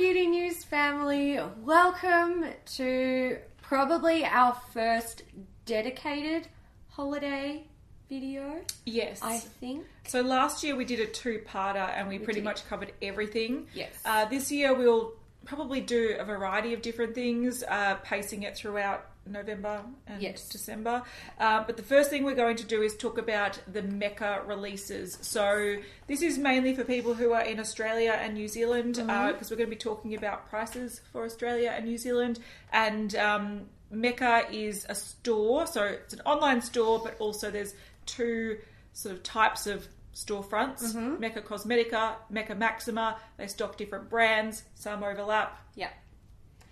Beauty News family. Welcome to probably our first dedicated holiday video, Yes. I think. So last year we did a two-parter and we, pretty did. much covered everything. Yes. Uh, this year we'll probably do a variety of different things, uh, pacing it throughout November and Yes. December. Uh, but the first thing we're going to do is talk about the Mecca releases. So this is mainly for people who are in Australia and New Zealand because Mm-hmm. we're going to be talking about prices for Australia and New Zealand. And um, Mecca is a store, so it's an online store, but also there's two sort of types of storefronts Mm-hmm. Mecca Cosmetica, Mecca Maxima. They stock different brands, some overlap. Yeah.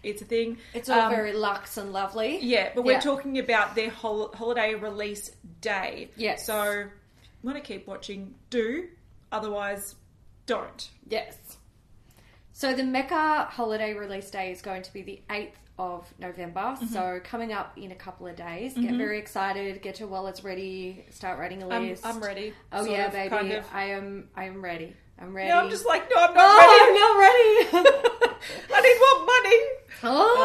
It's a thing. It's all Um, very luxe and lovely. yeah, but we're Yeah. talking about their hol- holiday release day. Yes. So, want to keep watching, do. Otherwise, don't. Yes. So the Mecca holiday release day is going to be the 8th of November. Mm-hmm. So coming up in a couple of days. Get very excited, get your wallets ready, start writing a I'm, list. I'm ready. Oh yeah, of, baby. kind of. I am I am ready. I'm ready. No, I'm just like, no, I'm not Oh, I'm not ready. ready. I need more oh,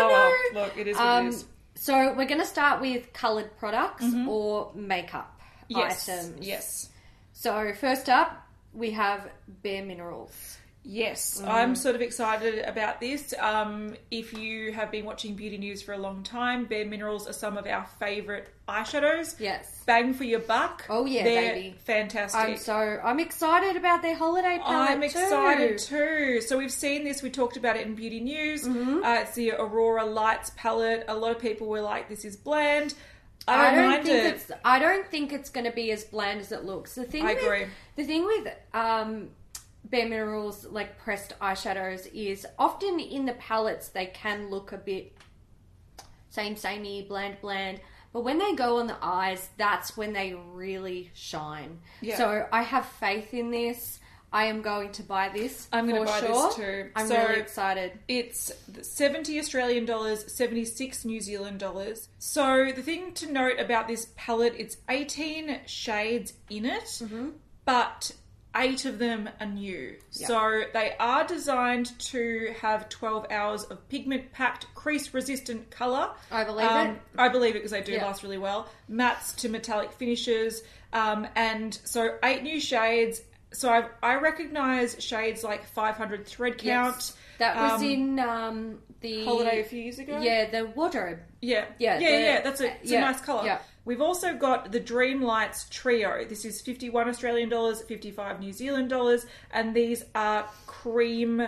well, no. look, it is what Um, it is. so we're going to start with coloured products or makeup Mm-hmm. Yes. items. Yes. So first up, we have Bare Minerals. Yes, Mm. I'm sort of excited about this. Um, if you have been watching beauty news for a long time, Bare Minerals are some of our favourite eyeshadows. Yes. Bang for your buck. Oh, yeah, They're baby. fantastic. I'm so I'm excited about their holiday palette I'm excited too. So we've seen this. We talked about it in Beauty News. Mm-hmm. Uh, it's the Aurora Lights palette. A lot of people were like, "This is bland." I I don't, don't mind think it. it's. I don't think it's going to be as bland as it looks. The thing. I with, agree. The thing with um, Bare Minerals like pressed eyeshadows is often in the palettes they can look a bit same samey, bland, bland. But when they go on the eyes, that's when they really shine. Yeah. So I have faith in this. I am going to buy this. I'm gonna for buy this too. I'm So- really excited. It's 70 Australian dollars, 76 New Zealand dollars. So the thing to note about this palette, it's 18 shades in it, Mm-hmm. but eight of them are new. So they are designed to have 12 hours of pigment packed, crease resistant colour. I believe it. I believe it because they do Yeah. last really well. Mattes to metallic finishes. Um, and so eight new shades. So I, I recognise shades like 500 thread count. Yes. That was um, in um, the holiday a few years ago. Yeah, the wardrobe. yeah, Yeah, yeah, the- yeah. That's a, it's yeah, a nice color. yeah. We've also got the Dream Lights Trio. This is fifty-one Australian dollars, fifty-five New Zealand dollars, and these are cream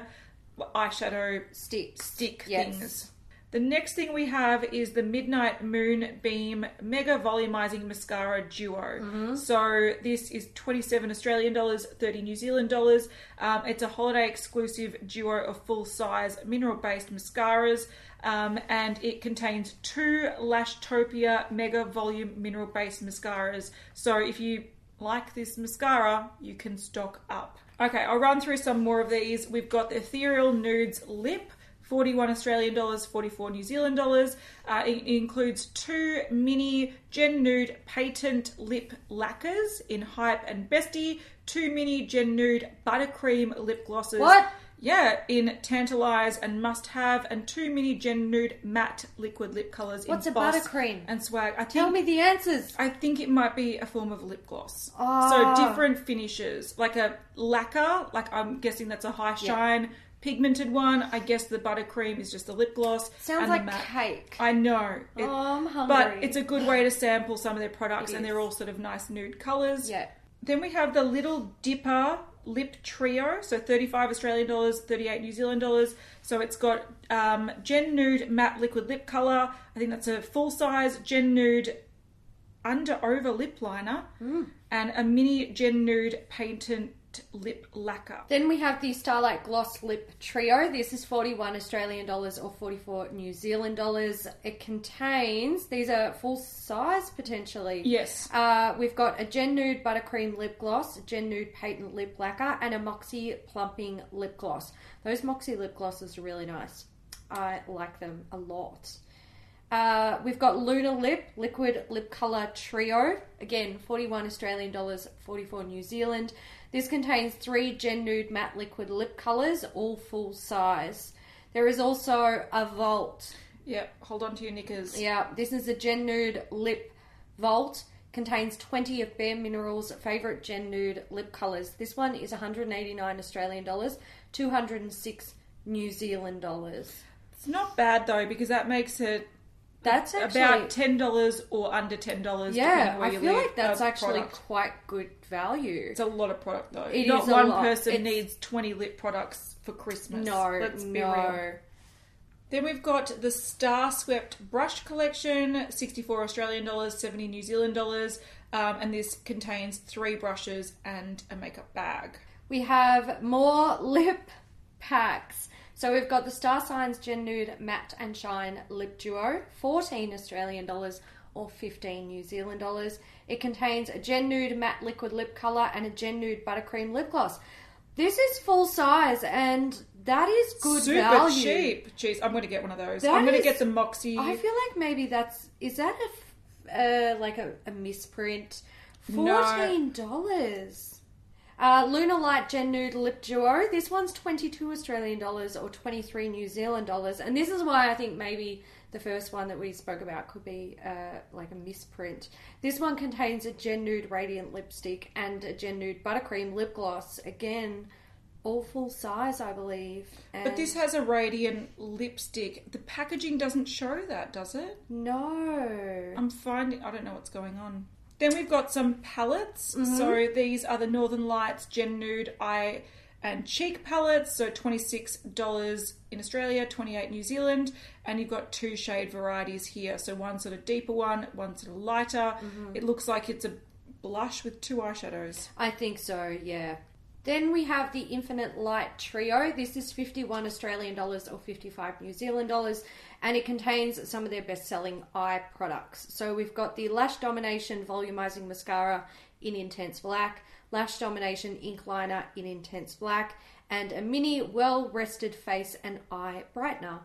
eyeshadow Sticks. stick Yes. things. The next thing we have is the Midnight Moonbeam Mega Volumizing Mascara Duo. Mm-hmm. So this is 27 Australian dollars, 30 New Zealand dollars. Um, it's a holiday exclusive duo of full size mineral based mascaras. Um, and it contains two Lashtopia Mega Volume mineral based mascaras. So if you like this mascara, you can stock up. Okay, I'll run through some more of these. We've got the Ethereal Nudes Lip. 41 Australian dollars, 44 New Zealand dollars. Uh, it includes two mini Gen Nude patent lip lacquers in Hype and Bestie, two mini Gen Nude buttercream lip glosses. What? Yeah, in Tantalize and Must Have, and two mini Gen Nude matte liquid lip colours What's in a Boss buttercream? and Swag. I think, Tell me the answers. I think it might be a form of lip gloss. Ah. So different finishes, like a lacquer, like I'm guessing that's a high shine pigmented one. I guess the buttercream is just the lip gloss. Sounds like matte. cake. I know. It- oh, I'm hungry. but it's a good way to sample some of their products, It and is. they're all sort of nice nude colours. yeah. Then we have the Little Dipper Lip Trio, so 35 Australian dollars, 38 New Zealand dollars. So it's got um, Gen Nude Matte Liquid Lip Colour. I think that's a full size Gen Nude under over lip liner, Mm. and a mini Gen Nude Patent Lip Lacquer. Then we have the Starlight Gloss Lip Trio. This is 41 Australian dollars or 44 New Zealand dollars. It contains, these are full size potentially. Yes. Uh, we've got a Gen Nude Buttercream Lip Gloss, Gen Nude Patent Lip Lacquer, and a Moxie Plumping Lip Gloss. Those Moxie lip glosses are really nice. I like them a lot. Uh, we've got Luna Lip Liquid Lip Color Trio. Again, 41 Australian dollars, 44 New Zealand. This contains three Gen Nude Matte Liquid Lip Colors, all full size. There is also a Vault. Yeah, hold on to your knickers. Yeah, this is a Gen Nude Lip Vault. Contains 20 of Bare Minerals' favourite Gen Nude lip colours. This one is 189 Australian dollars, 206 New Zealand dollars. It's not bad though because that makes it That's actually about ten dollars or under ten dollars. yeah. where I feel like that's actually product. quite good value. It's a lot of product though. It Not is a one person It's- needs twenty lip products for Christmas. no, let's be no. real. Then we've got the Star Swept Brush Collection, 64 Australian dollars, 70 New Zealand dollars, um, and this contains three brushes and a makeup bag. We have more lip packs. So we've got the Star Signs Gen Nude Matte and Shine Lip Duo, 14 Australian dollars or 15 New Zealand dollars. It contains a Gen Nude Matte Liquid Lip Colour and a Gen Nude Buttercream Lip Gloss. This is full size and that is good Super value. cheap. Jeez, I'm going to get one of those. That I'm going to get the Moxie. I feel like maybe that's is that a uh, like a, a misprint? Fourteen dollars. Uh, Lunar Light Gen Nude Lip Duo. This one's twenty two Australian dollars or twenty three New Zealand dollars, and this is why I think maybe the first one that we spoke about could be uh, like a misprint. This one contains a Gen Nude Radiant Lipstick and a Gen Nude Buttercream Lip Gloss. Again, all full size, I believe. but this has a radiant lipstick. The packaging doesn't show that, does it? no. I'm finding. I don't know what's going on. Then we've got some palettes. Mm-hmm. So these are the Northern Lights Gen Nude Eye and Cheek palettes. So twenty six dollars in Australia, twenty eight New Zealand, and you've got two shade varieties here. So one sort of deeper one, one sort of lighter. Mm-hmm. It looks like it's a blush with two eyeshadows. I think so, yeah. Then we have the Infinite Light Trio. This is 51 Australian dollars or 55 New Zealand dollars, and it contains some of their best selling eye products. So we've got the Lash Domination Volumizing Mascara in Intense Black, Lash Domination Ink Liner in Intense Black, and a mini well rested face and eye brightener.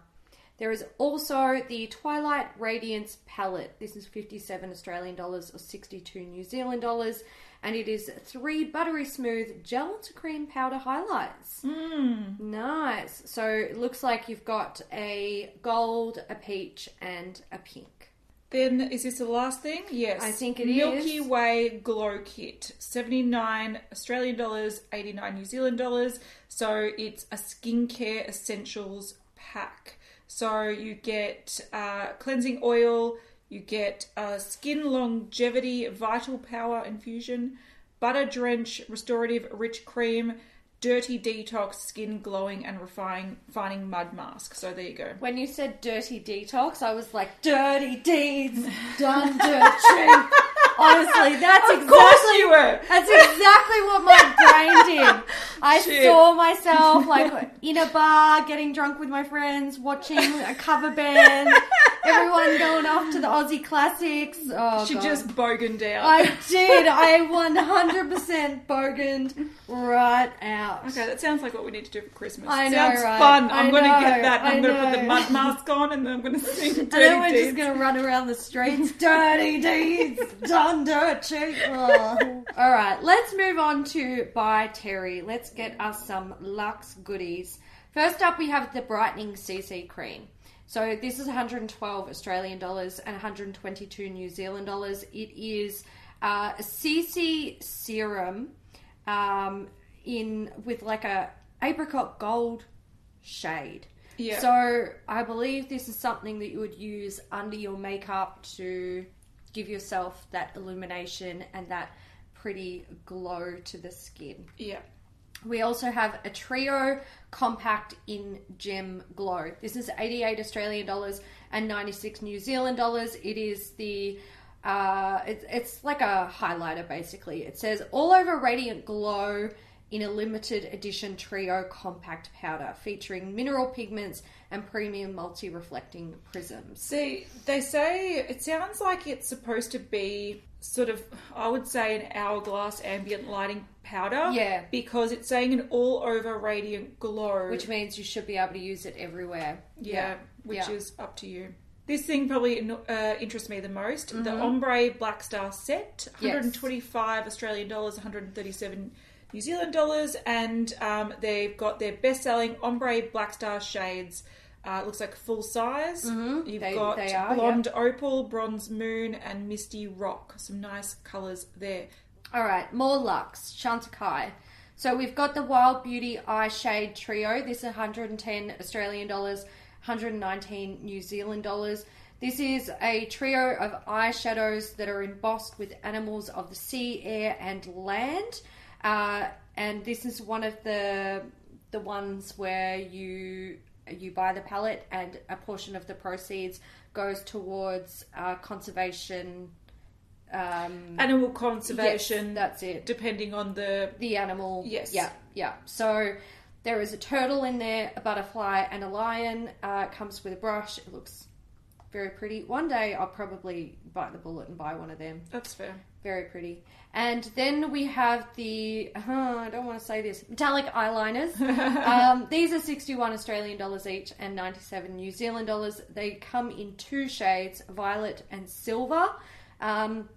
There is also the Twilight Radiance palette. This is 57 Australian dollars or 62 New Zealand dollars, and it is three buttery smooth gel to cream powder highlights. Nice. So it looks like you've got a gold, a peach, and a pink. Then is this the last thing? Yes. I think it Milky is. Way Glow Kit, seventy nine Australian dollars, eighty nine New Zealand dollars. So it's a skincare essentials pack. So you get uh, cleansing oil, you get a skin longevity vital power infusion, butter drench restorative rich cream, dirty detox skin glowing and refining refining mud mask. So there you go. When you said dirty detox, I was like, dirty deeds done dirt cheap. Honestly, that's Of exactly you were. That's exactly what my brain did. I Shit. saw myself like in a bar, getting drunk with my friends, watching a cover band, everyone going off to the Aussie classics. Oh, She God. just boganed out. I did. I 100% boganed right out. Okay, that sounds like what we need to do for Christmas. I know, sounds right? fun. I'm going to get that. I'm going to put the mud mask on, and then I'm going to sing Dirty And then we're Deeds. just gonna run around the streets, dirty deeds, done dirt cheap. Oh. All right, let's move on to by Terry. Let's get us some Lux goodies. First up, we have the brightening CC cream. So this is 112 Australian dollars and 122 New Zealand dollars. It is uh, a CC serum um, in with like a apricot gold shade. Yeah. So I believe this is something that you would use under your makeup to give yourself that illumination and that pretty glow to the skin. yeah. We also have a trio compact in gem glow. This is 88 Australian dollars and 96 New Zealand dollars. It is the uh, it's, it's like a highlighter basically. It says all over radiant glow in a limited edition trio compact powder featuring mineral pigments and premium multi reflecting prisms. See, they say it sounds like it's supposed to be sort of, I would say, an hourglass ambient lighting powder. Yeah. Because it's saying an all over radiant glow. Which means you should be able to use it everywhere. Yeah, which Yeah. is up to you. This thing probably uh, interests me the most. The Mm-hmm. Ombre Black Star set, Yes. 125 Australian dollars, 137 New Zealand dollars, and um, they've got their best-selling ombre black star shades. Uh, looks like full size. Mhm, You've they- got they are, blonde opal, bronze moon, and misty rock. Some nice colours there. All right, more Lux, Chantecaille. So we've got the Wild Beauty Eye Shade Trio. This is 110 Australian dollars, 119 New Zealand dollars. This is a trio of eyeshadows that are embossed with animals of the sea, air, and land. Uh, and this is one of the the ones where you you buy the palette, and a portion of the proceeds goes towards uh, conservation. Um, Animal conservation, Yes, that's it. depending on the The animal. Yes. Yeah, yeah. So there is a turtle in there, a butterfly, and a lion. Uh, comes with a brush. It looks very pretty. One day I'll probably bite the bullet and buy one of them. That's fair. Very pretty. And then we have the, uh, I don't want to say this, metallic eyeliners. um, these are 61 Australian dollars each and 97 New Zealand dollars. They come in two shades, violet and silver. Um,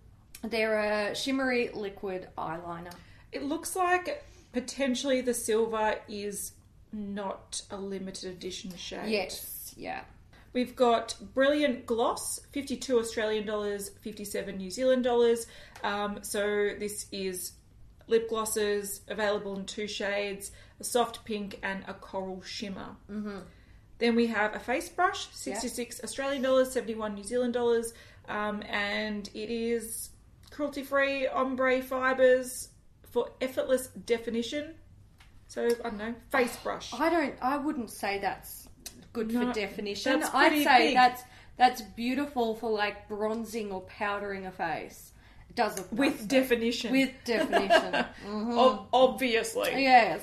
they're a shimmery liquid eyeliner. It looks like potentially the silver is not a limited edition shade. Yes, yeah. We've got Brilliant Gloss, 52 Australian dollars, 57 New Zealand dollars. Um, so this is lip glosses available in two shades, a soft pink and a coral shimmer. Mm-hmm. Then we have a face brush, 66 Australian dollars, 71 New Zealand dollars, um, and it is cruelty free ombre fibers for effortless definition. So I don't know, face brush. I don't. I wouldn't say that's good for definition. I'd say big. that's that's beautiful for like bronzing or powdering a face. It does look With nice, definition. with definition. Mm-hmm. Ob- obviously. yes.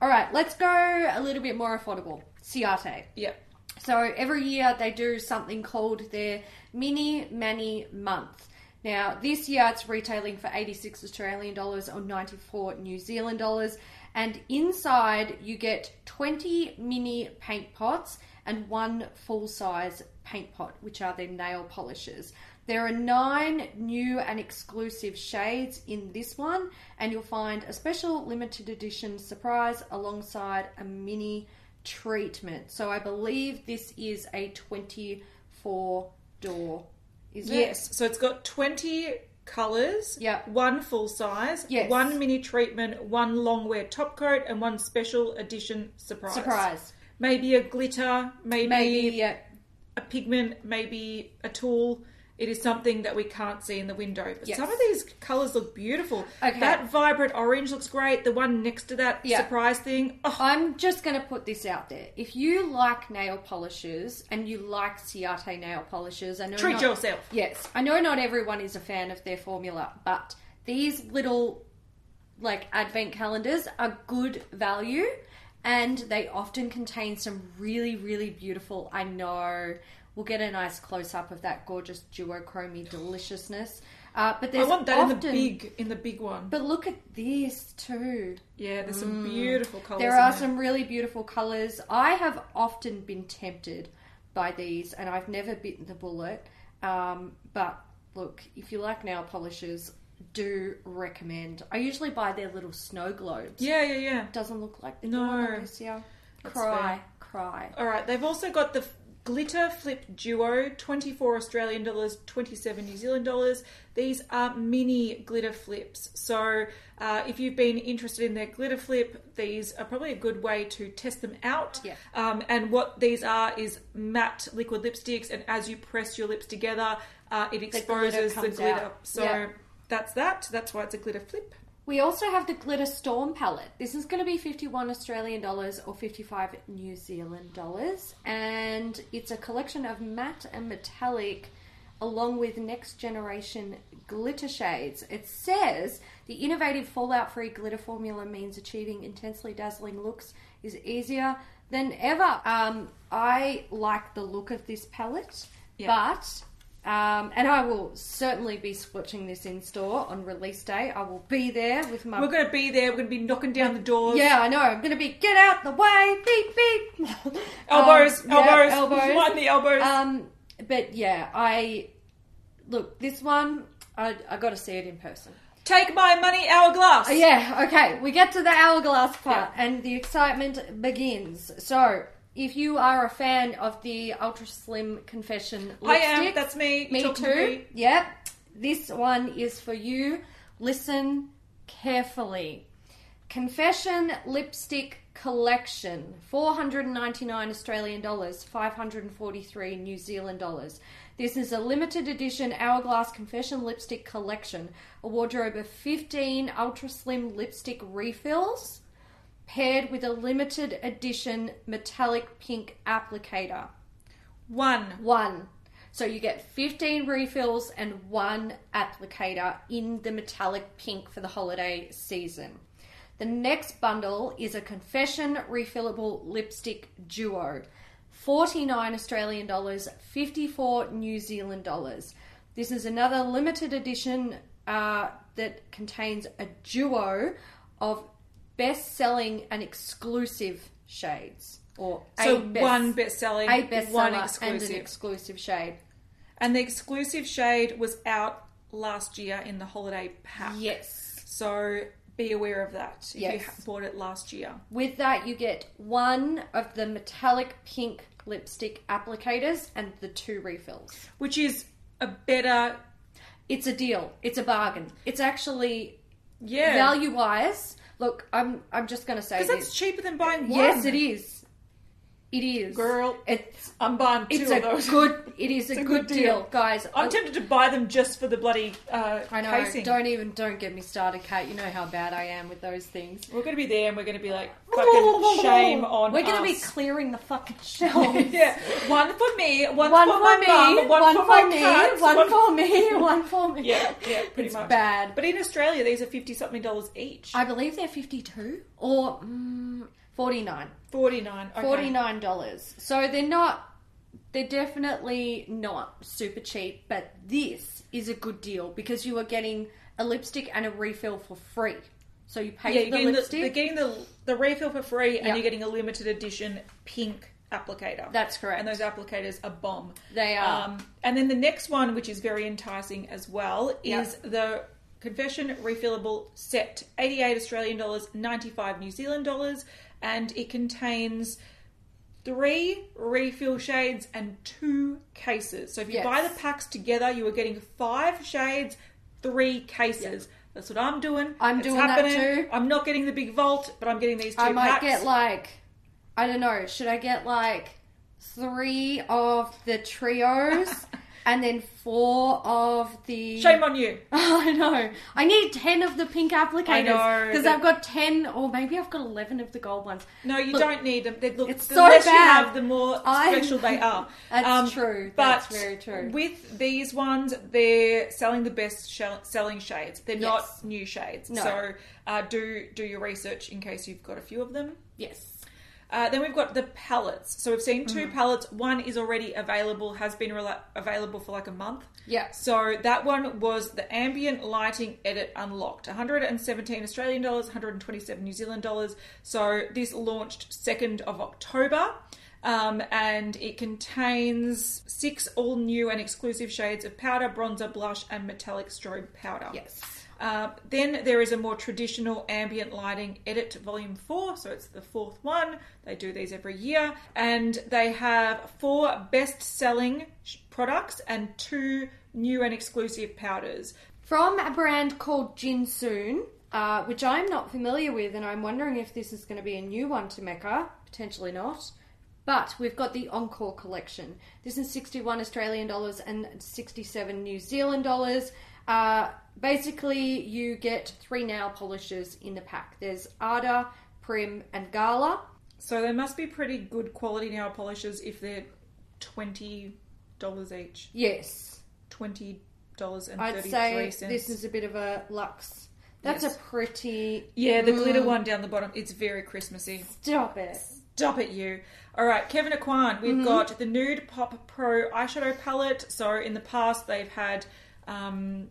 All right. Let's go a little bit more affordable. Ciate. Yeah. So every year they do something called their Mini Mani Month. Now this year it's retailing for 86 Australian dollars or 94 New Zealand dollars, and inside you get 20 mini paint pots and one full size paint pot, which are their nail polishes. There are nine new and exclusive shades in this one, and you'll find a special limited edition surprise alongside a mini treatment. So I believe this is a 24 door. Is it? Yes. So it's got 20 colours. Yeah. One full size. Yes. One mini treatment, one long wear top coat, and one special edition surprise. Surprise. Maybe a glitter, maybe, Maybe yeah. a pigment, maybe a tool. It is something that we can't see in the window. But Yes. some of these colours look beautiful. Okay. That vibrant orange looks great. The one next to that Yeah. surprise thing. Oh, I'm just going to put this out there. If you like nail polishes and you like Ciate nail polishes, I know treat not- yourself. Yes, I know not everyone is a fan of their formula, but these little like advent calendars are good value and they often contain some really really beautiful I know we'll get a nice close up of that gorgeous duochromy deliciousness. Uh, but I there's want that often, in the big in the big one. But look at this too. Yeah, there's some beautiful colours. Mm. There are some really beautiful colours. I have often been tempted by these, and I've never bitten the bullet. Um, but look, if you like nail polishes, do recommend. I usually buy their little snow globes. Yeah, yeah, yeah. Doesn't look like the No. this. That's Cry, fair. cry. All right, they've also got the glitter flip duo, 24 Australian dollars, 27 New Zealand dollars. These are mini glitter flips. So, uh, if you've been interested in their glitter flip, these are probably a good way to test them out. Yeah. Um, and what these are is matte liquid lipsticks, and as you press your lips together, uh, it exposes the comes glitter. So, Yeah. that's that. That's why it's a glitter flip. We also have the Glitter Storm palette. This is going to be 51 Australian dollars or 55 New Zealand dollars. And it's a collection of matte and metallic along with next generation glitter shades. It says the innovative fallout free glitter formula means achieving intensely dazzling looks is easier than ever. Um, I like the look of this palette, Yeah. but um, and I will certainly be swatching this in store on release day. I will be there with my. We're going to be there. We're going to be knocking down the doors. yeah, I know. I'm going to be get out the way, beep beep. Elbows, Um, yeah, elbows, elbows. The elbows. Um, but yeah, I look this one. I I got to see it in person. Take my money, hourglass. Yeah, okay. We get to the hourglass part and the excitement begins. So, if you are a fan of the Ultra Slim Confession lipstick, I am. That's me. me too. to me. Yep. This one is for you. Listen carefully. Confession Lipstick Collection, 499 Australian dollars, 543 New Zealand dollars. This is a limited edition Hourglass Confession Lipstick Collection, a wardrobe of 15 ultra slim lipstick refills paired with a limited edition metallic pink applicator. One. One. So you get 15 refills and one applicator in the metallic pink for the holiday season. The next bundle is a Confession refillable lipstick duo. 49 Australian dollars, 54 New Zealand dollars. This is another limited edition uh, that contains a duo of best selling and exclusive shades. Or So best- one best selling, bestseller one and exclusive. an exclusive shade. And the exclusive shade was out last year in the holiday pack. Yes. So be aware of that if you Yes. ha- bought it last year. With that, you get one of the metallic pink lipstick applicators and the two refills. Which is a better, It's a deal. It's a bargain. It's actually yeah. value wise. Look, I'm I'm just going to say Because that's cheaper than buying one. Yes, it is. It is, Girl, It's I'm buying two it's of a those. good. It is a, good, deal. guys. I'm I- tempted to buy them just for the bloody uh, I know. casing. Don't even don't get me started, Kat. You know how bad I am with those things. We're going to be there and we're going to be like, fucking shame on We're gonna be us. clearing the fucking shelves. yeah, one for me, one, One for, for my me, mum, one, for, my me, cats, one for me, one for me. Yeah, yeah, pretty It's much. bad. But in Australia, these are fifty something dollars each. I believe they're 52 or mm, 49. Forty nine. Okay. $49. So they're not, they're definitely not super cheap, but this is a good deal because you are getting a lipstick and a refill for free. So you pay Yeah, for you're the getting the, lipstick. they're getting the the refill for free, and Yep. you're getting a limited edition pink applicator. That's correct. And those applicators are bomb. They are. Um, and then the next one, which is very enticing as well, is the Confession refillable set, 88 Australian dollars, 95 New Zealand dollars, and it contains three refill shades and two cases. So if you Yes. buy the packs together, you are getting five shades, three cases. That's what I'm doing. I'm It's doing that too. I'm not getting the big vault, but I'm getting these two I might packs. get like, I don't know, should I get like three of the trios and then four of the. Shame on you. I know. I need 10 of the pink applicators. Know, Because but- I've got 10, or maybe I've got 11 of the gold ones. No, you Look, don't need them. They look, it's the so less you bad. have, the more I- special they are. Um, That's true. But That's very true. with these ones, they're selling the best shell- selling shades. They're Yes. not new shades. No. So uh, do do your research in case you've got a few of them. Yes. Uh, then we've got the palettes. So we've seen 2 Mm-hmm. palettes. One is already available, has been rela- available for like a month. Yeah. So that one was the ambient lighting edit unlocked, 117 Australian dollars, 127 New Zealand dollars. So this launched 2nd of October. Um, and it contains six all new and exclusive shades of powder, bronzer, blush, and metallic strobe powder. Yes. Uh, then there is a more traditional ambient lighting edit volume 4 so it's the fourth one they do these every year and they have four best selling products and two new and exclusive powders From a brand called Jinsoon, uh, which I'm not familiar with, and I'm wondering if this is going to be a new one to Mecca. Potentially not. But we've got the Encore collection. This is 61 Australian dollars and 67 New Zealand dollars. Uh, basically, you get three nail polishes in the pack. There's Arda, Prim, and Gala. so they must be pretty good quality nail polishes if they're $20 each Yes, $20 and I'd say cents this is a bit of a luxe. That's Yes. a pretty. yeah the glitter Mm. one down the bottom it's very christmassy Stop it. Stop it, you. All right, Kevyn Aucoin. We've Mm-hmm. got the Nude Pop Pro eyeshadow palette. So in the past, they've had um,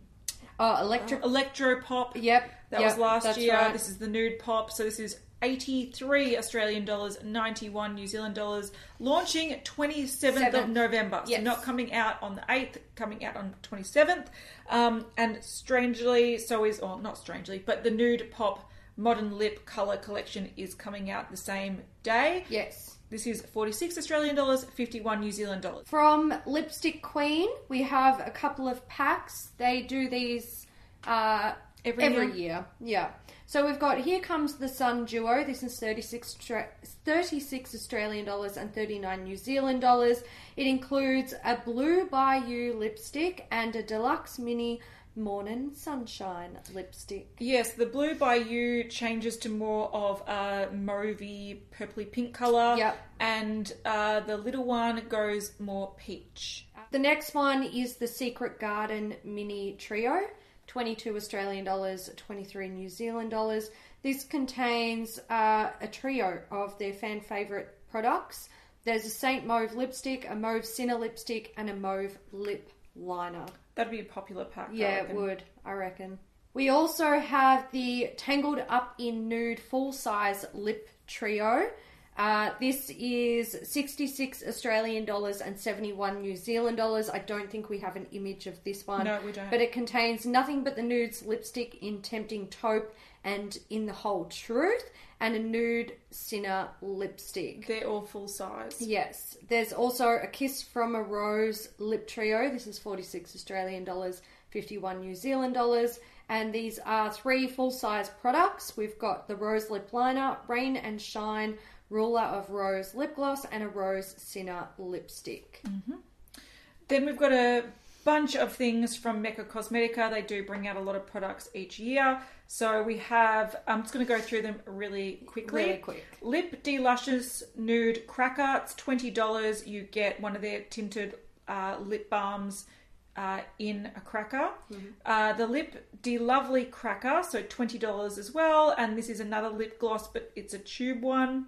Oh, electric. Electro Pop. Yep. That yep, was last year. right. This is the Nude Pop. So this is 83 Australian dollars, 91 New Zealand dollars, launching 27th of. November. So not coming out on the 8th, coming out on 27th. Um, and strangely, so is, or not strangely, but the Nude Pop Modern Lip Colour Collection is coming out the same day. Yes. This is 46 Australian dollars, 51 New Zealand dollars. From Lipstick Queen, we have a couple of packs. They do these uh, Every every year? year. Yeah. So we've got Here Comes the Sun Duo. This is 36, 36 Australian dollars and 39 New Zealand dollars. It includes a Blue Bayou lipstick and a deluxe mini Morning Sunshine lipstick. Yes, the Blue Bayou changes to more of a mauvey, purpley pink colour. Yep. And uh, the little one goes more peach. The next one is the Secret Garden Mini Trio, 22 Australian dollars, 23 New Zealand dollars. This contains uh, a trio of their fan favourite products. There's a Saint Mauve lipstick, a Mauve Sinner lipstick, and a Mauve lip liner. That'd be a popular pack. Yeah, it would, I reckon. We also have the Tangled Up in Nude full size lip trio. Uh, this is 66 Australian dollars and 71 New Zealand dollars. I don't think we have an image of this one. No, we don't. But it contains nothing but the nudes lipstick in Tempting Taupe and In the Whole Truth, and a nude Sinner lipstick. They're all full size. Yes. There's also a Kiss from a Rose lip trio. This is 46 Australian dollars, 51 New Zealand dollars. And these are three full size products. We've got the Rose Lip Liner, Rain and Shine, Ruler of Rose Lip Gloss, and a Rose Sinner lipstick. Then we've got a bunch of things from Mecca Cosmetica. They do bring out a lot of products each year. So we have, I'm just going to go through them really quickly. Really quick. Lip De Luscious Nude Cracker. It's $20. You get one of their tinted uh, lip balms uh, in a cracker. Uh, the Lip De Lovely Cracker, so $20 as well. And this is another lip gloss, but it's a tube one.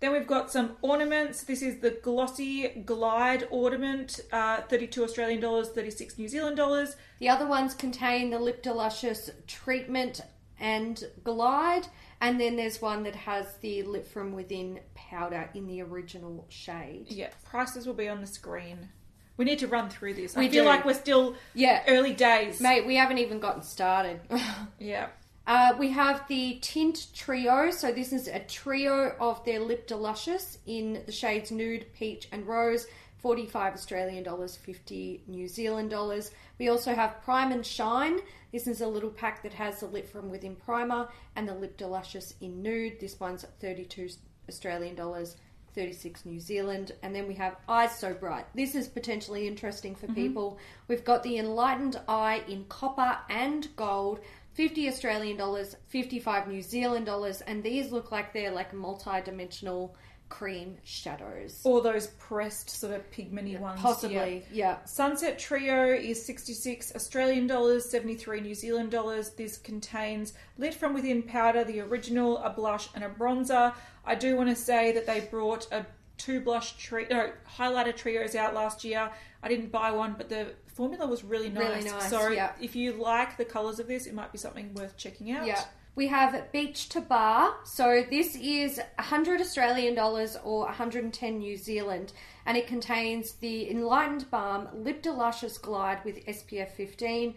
Then we've got some ornaments. This is the Glossy Glide ornament, uh, 32 Australian dollars, 36 New Zealand dollars. The other ones contain the Lip Delicious Treatment and Glide. And then there's one that has the Lit From Within powder in the original shade. Yeah, prices will be on the screen. We need to run through this. We I feel do. like we're still Yeah. early days. Mate, we haven't even gotten started. Yeah. Uh, we have the Tint Trio. So this is a trio of their Lip Delicious in the shades Nude, Peach, and Rose. 45 Australian dollars, 50 New Zealand dollars. We also have Prime and Shine. This is a little pack that has the Lit from Within primer and the Lip Delicious in nude. This one's 32 Australian dollars, 36 New Zealand. And then we have Eyes So Bright. This is potentially interesting for people. We've got the Enlightened Eye in copper and gold. 50 Australian dollars, 55 New Zealand dollars, and these look like they're like multi-dimensional cream shadows. Or those pressed sort of pigmenty ones. Yeah. Possibly, yeah. Sunset Trio is 66 Australian dollars, 73 New Zealand dollars. This contains lit from within powder, the original, a blush, and a bronzer. I do want to say that they brought a two blush trio, no, highlighter trios out last year. I didn't buy one, but the formula was really nice. Really nice, so yeah. if you like the colours of this, it might be something worth checking out. Yeah. We have Beach to Bar. So this is 100 Australian dollars or 110 New Zealand. And it contains the Enlightened Balm Lip Delicious Glide with SPF 15,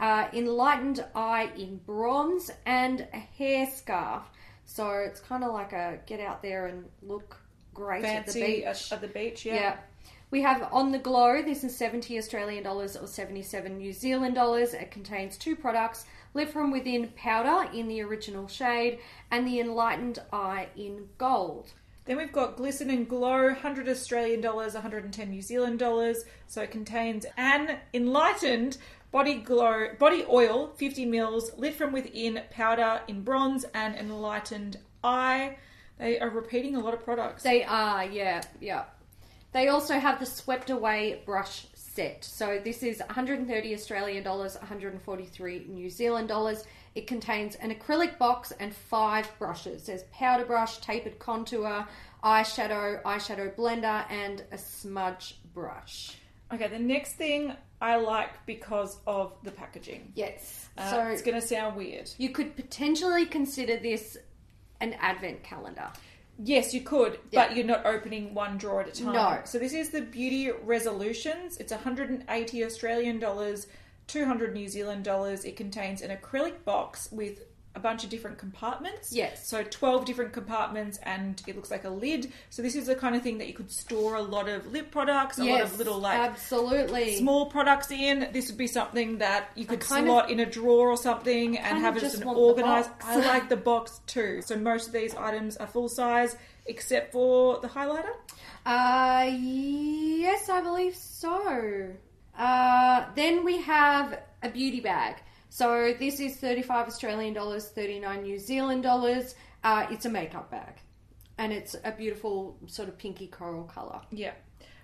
uh, Enlightened Eye in bronze, and a hair scarf. So it's kind of like a get out there and look great Fancy at the beach. at, at the beach, yeah. Yeah. We have On the Glow. This is 70 Australian dollars or 77 New Zealand dollars. It contains two products Lit From Within powder in the original shade and the Enlightened Eye in gold. Then we've got Glisten and Glow, 100 Australian dollars, 110 New Zealand dollars. So it contains an enlightened body glow, body oil, 50 mils, lit from within, powder in bronze, and enlightened eye. They are repeating a lot of products. They are, yeah, yeah. They also have the Swept Away brush set. So this is 130 Australian dollars, 143 New Zealand dollars. It contains an acrylic box and five brushes. There's powder brush, tapered contour, eyeshadow, eyeshadow blender, and a smudge brush. Okay, the next thing I like because of the packaging. Yes. Uh, so it's going to sound weird. you could potentially consider this an advent calendar. Yes, you could, Yeah. but you're not opening one drawer at a time. No. So this is the Beauty Resolutions. It's 180 Australian dollars, 200 New Zealand dollars. It contains an acrylic box with a bunch of different compartments. Yes. So 12 different compartments and it looks like a lid. So this is the kind of thing that you could store a lot of lip products, a lot of little like absolutely small products in. This would be something that you could slot in a drawer or something and have it as an organized. I like the box too. So most of these items are full size except for the highlighter. Uh, yes, I believe so. Uh, then we have a beauty bag. So this is 35 Australian dollars, 39 New Zealand dollars. Uh, it's a makeup bag. And it's a beautiful sort of pinky coral colour. Yeah.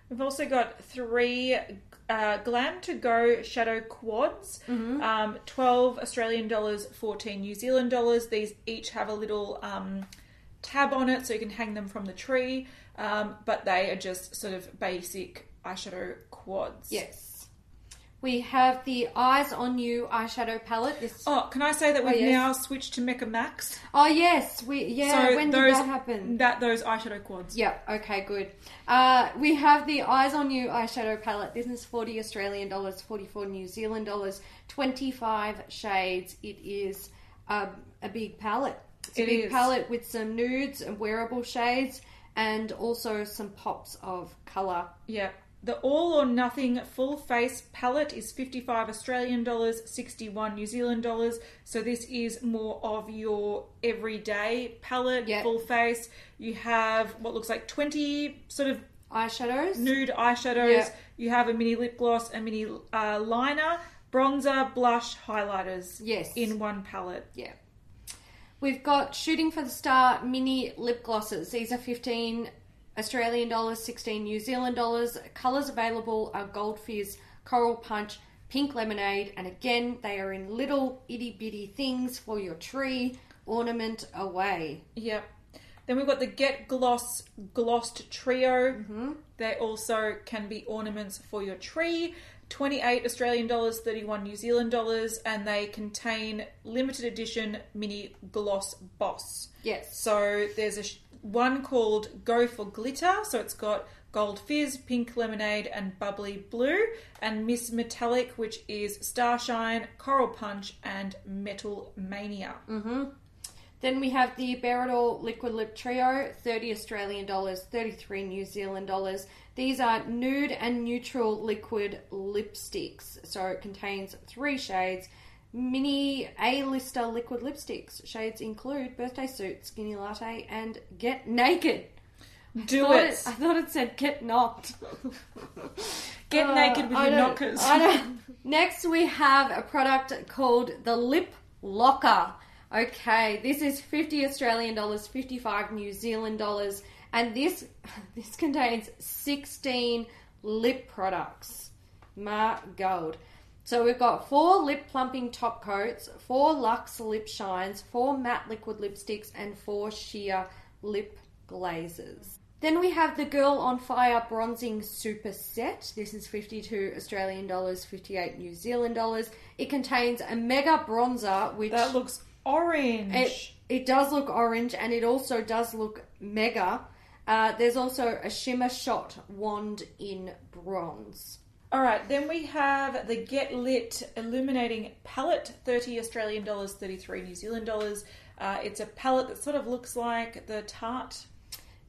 We've also got three uh, Glam to Go Shadow Quads, um, 12 Australian dollars, 14 New Zealand dollars. These each have a little um, tab on it so you can hang them from the tree, um, but they are just sort of basic eyeshadow quads. Yes. We have the Eyes on You eyeshadow palette. This Oh, can I say that we've yes. now switched to Mecca Max? Oh yes, we yeah. when did that happen? That those eyeshadow quads. Yep. Okay. Good. Uh, we have the Eyes on You eyeshadow palette. This is forty Australian dollars, forty-four New Zealand dollars, twenty-five shades. It is a, a big palette. It's a It big is. palette with some nudes and wearable shades, and also some pops of color. Yeah. The all or nothing full face palette is 55 Australian dollars, 61 New Zealand dollars. So this is more of your everyday palette, Yeah. full face. You have what looks like 20 sort of Eyeshadows. nude eyeshadows. Yeah. You have a mini lip gloss, a mini uh, liner, bronzer, blush, highlighters Yes. in one palette. Yeah. We've got Shooting for the Star mini lip glosses. These are 15 Australian dollars, 16 New Zealand dollars. Colours available are Gold Fizz, Coral Punch, Pink Lemonade, and again, they are in little itty bitty things for your tree ornament away. Yep. Then we've got the Get Gloss Glossed Trio. Mm-hmm. They also can be ornaments for your tree. 28 Australian dollars, 31 New Zealand dollars, and they contain limited edition mini gloss boss. Yes. So there's a one called Go for Glitter. So it's got gold fizz, pink lemonade, and bubbly blue, and Miss Metallic, which is Starshine, Coral Punch, and Metal Mania. Mm-hmm. Then we have the Berador Liquid Lip Trio, 30 Australian dollars, 33 New Zealand dollars. These are nude and neutral liquid lipsticks. So it contains three shades. Mini A-lister liquid lipsticks. Shades include Birthday Suit, Skinny Latte, and Get Naked. Do Thought it. I thought it said Get Knocked. Get Uh, naked with I your knockers. I don't- Next, we have a product called the Lip Locker. Okay, this is 50 Australian dollars, 55 New Zealand dollars, and this this contains 16 lip products. My gold. So we've got four lip plumping top coats, four luxe lip shines, four matte liquid lipsticks, and four sheer lip glazes. Then we have the Girl on Fire Bronzing Super Set. This is 52 Australian dollars, 58 New Zealand dollars. It contains a mega bronzer, which That looks orange. it, it does look orange and it also does look mega. Uh, there's also a shimmer shot wand in bronze. All right, then we have the Get Lit Illuminating Palette, 30 Australian dollars, 33 New Zealand dollars. Uh, it's a palette that sort of looks like the Tarte.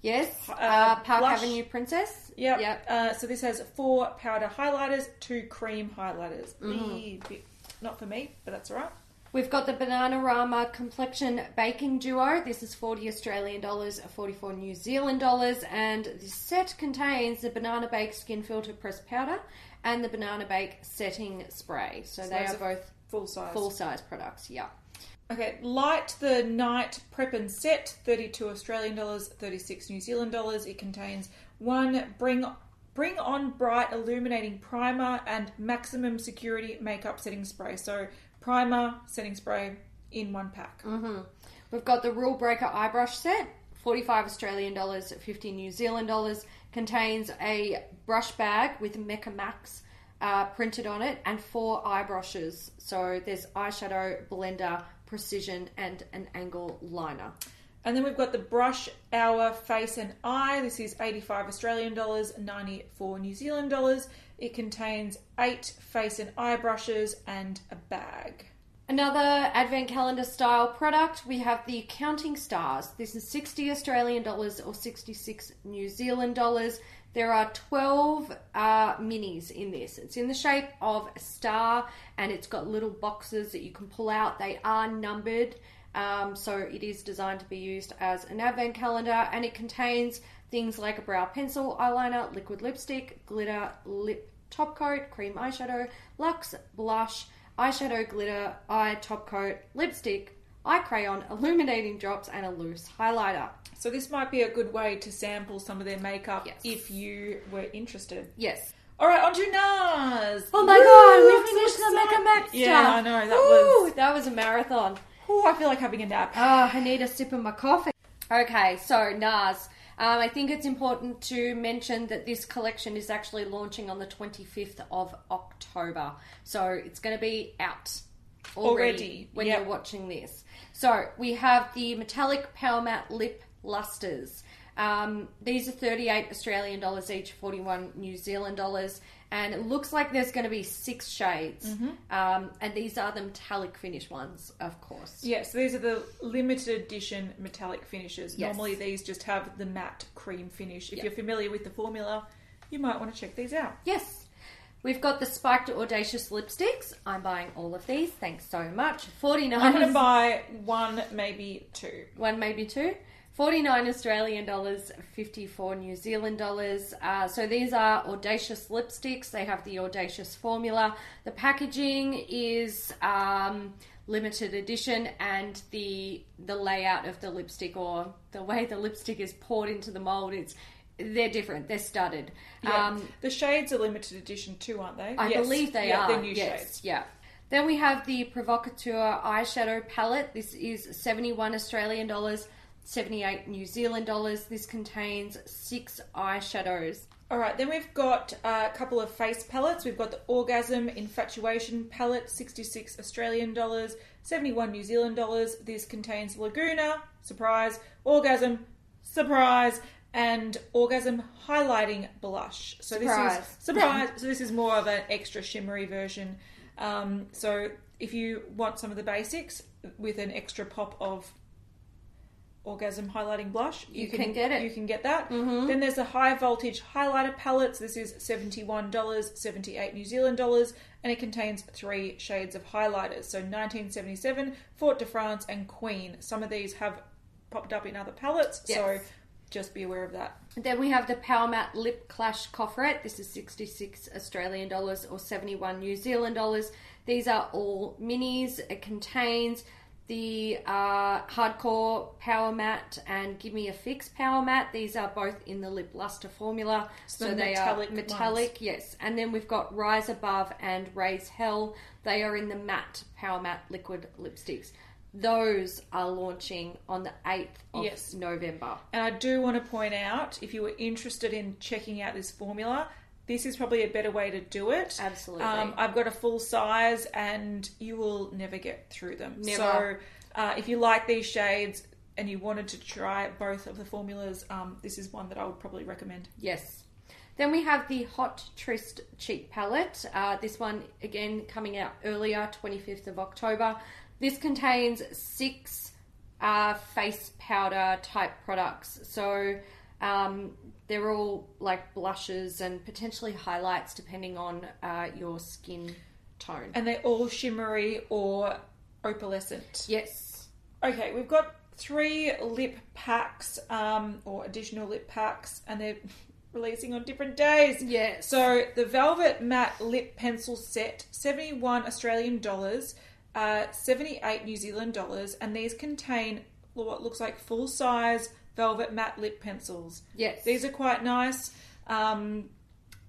Yes, Uh, uh, Park blush. Avenue Princess. Yep. Yep. Uh, so this has four powder highlighters, two cream highlighters. Wee bit- Not for me, but that's all right. We've got the Bananarama Complexion Baking Duo. This is 40 Australian dollars, 44 New Zealand dollars, and this set contains the Banana Bake Skin Filter Press Powder and the Banana Bake Setting Spray. So, So they are both Full size. full size products. Yeah. Okay, Light the Night Prep and Set, 32 Australian dollars, 36 New Zealand dollars. It contains one Bring Bring On Bright Illuminating Primer and Maximum Security Makeup Setting Spray. So, primer, setting spray in one pack. Mm-hmm. We've got the Rule Breaker Eye Brush Set, 45 Australian dollars, 50 New Zealand dollars. Contains a brush bag with Mecca Max uh, printed on it and four eye brushes. So there's eyeshadow, blender, precision, and an angle liner. And then we've got the Brush Hour Face and Eye. This is 85 Australian dollars, 94 New Zealand dollars. It contains eight face and eye brushes and a bag. Another advent calendar style product, we have the Counting Stars. This is 60 Australian dollars or 66 New Zealand dollars. There are 12 uh, minis in this. It's in the shape of a star and it's got little boxes that you can pull out. They are numbered, um, so it is designed to be used as an advent calendar and it contains things like a brow pencil, eyeliner, liquid lipstick, glitter, lip top coat, cream eyeshadow, luxe, blush, eyeshadow, glitter, eye top coat, lipstick, eye crayon, illuminating drops, and a loose highlighter. So this might be a good way to sample some of their makeup Yes. if you were interested. Yes. All right, on to NARS. Oh my Woo, god, we so finished the excited. Mecca Max stuff. Yeah, I know that Woo, was. that was a marathon. Oh, I feel like having a nap. Ah, I need a sip of my coffee. Okay, so NARS. Um, I think it's important to mention that this collection is actually launching on the 25th of October. So it's going to be out already, Already, when yep. you're watching this. So we have the metallic Power Matte Lip Lusters. Um, these are 38 Australian dollars each, 41 New Zealand dollars. And it looks like there's going to be six shades. Mm-hmm. Um, and these are the metallic finish ones, of course. Yeah, so these are the limited edition metallic finishes. Yes. Normally these just have the matte cream finish. If Yeah. you're familiar with the formula, you might want to check these out. Yes. We've got the spiked audacious lipsticks. I'm buying all of these. Thanks so much. 49 I'm going to buy one, maybe two. one maybe two. 49 Australian dollars, 54 New Zealand dollars. Uh, so these are audacious lipsticks. They have the audacious formula. The packaging is um, limited edition, and the the layout of the lipstick or the way the lipstick is poured into the mold, it's they're different. They're studded. Yeah. Um, the shades are limited edition too, aren't they? I Yes. believe they yeah, are. They're new yes, shades. yeah. Then we have the Provocateur eyeshadow palette. This is 71 Australian dollars, 78 New Zealand dollars. This contains six eyeshadows. All right, then we've got a couple of face palettes. We've got the Orgasm Infatuation palette, 66 Australian dollars, 71 New Zealand dollars. This contains Laguna, surprise, Orgasm, surprise, and Orgasm highlighting blush. So this Surprise. is surprise. so this is more of an extra shimmery version. Um, so if you want some of the basics with an extra pop of orgasm highlighting blush, You can get it. You can get that. Mm-hmm. Then there's the high voltage highlighter palettes. This is seventy-one dollars, seventy-eight New Zealand dollars, and it contains three shades of highlighters. So 1977, Fort de France, and Queen. Some of these have popped up in other palettes, so just be aware of that. Then we have the Power Matte Lip Clash Coffret. This is 66 Australian dollars or 71 New Zealand dollars. These are all minis. It contains the uh, Hardcore Power Matte and Give Me a Fix Power Matte. These are both in the Lip Luster formula. So So, they metallic are metallic, yes. And then we've got Rise Above and Raise Hell. They are in the matte Power Matte liquid lipsticks. Those are launching on the 8th of Yes. November. And I do want to point out, if you were interested in checking out this formula, this is probably a better way to do it. Absolutely. Um, I've got a full size, and you will never get through them. Never. So, uh, if you like these shades and you wanted to try both of the formulas, um, this is one that I would probably recommend. Yes. Then we have the Hot Tryst Cheek Palette. Uh, this one, again, coming out earlier, 25th of October. This contains six uh, face powder type products. So um, they're all like blushes and potentially highlights depending on uh, your skin tone. And they're all shimmery or opalescent. Yes. Okay, we've got three lip packs, um, or additional lip packs, and they're releasing on different days. Yes. So the Velvet Matte Lip Pencil Set, seventy-one Australian dollars, uh, seventy-eight New Zealand dollars, and these contain what looks like full-size velvet matte lip pencils. Yes. These are quite nice. Um,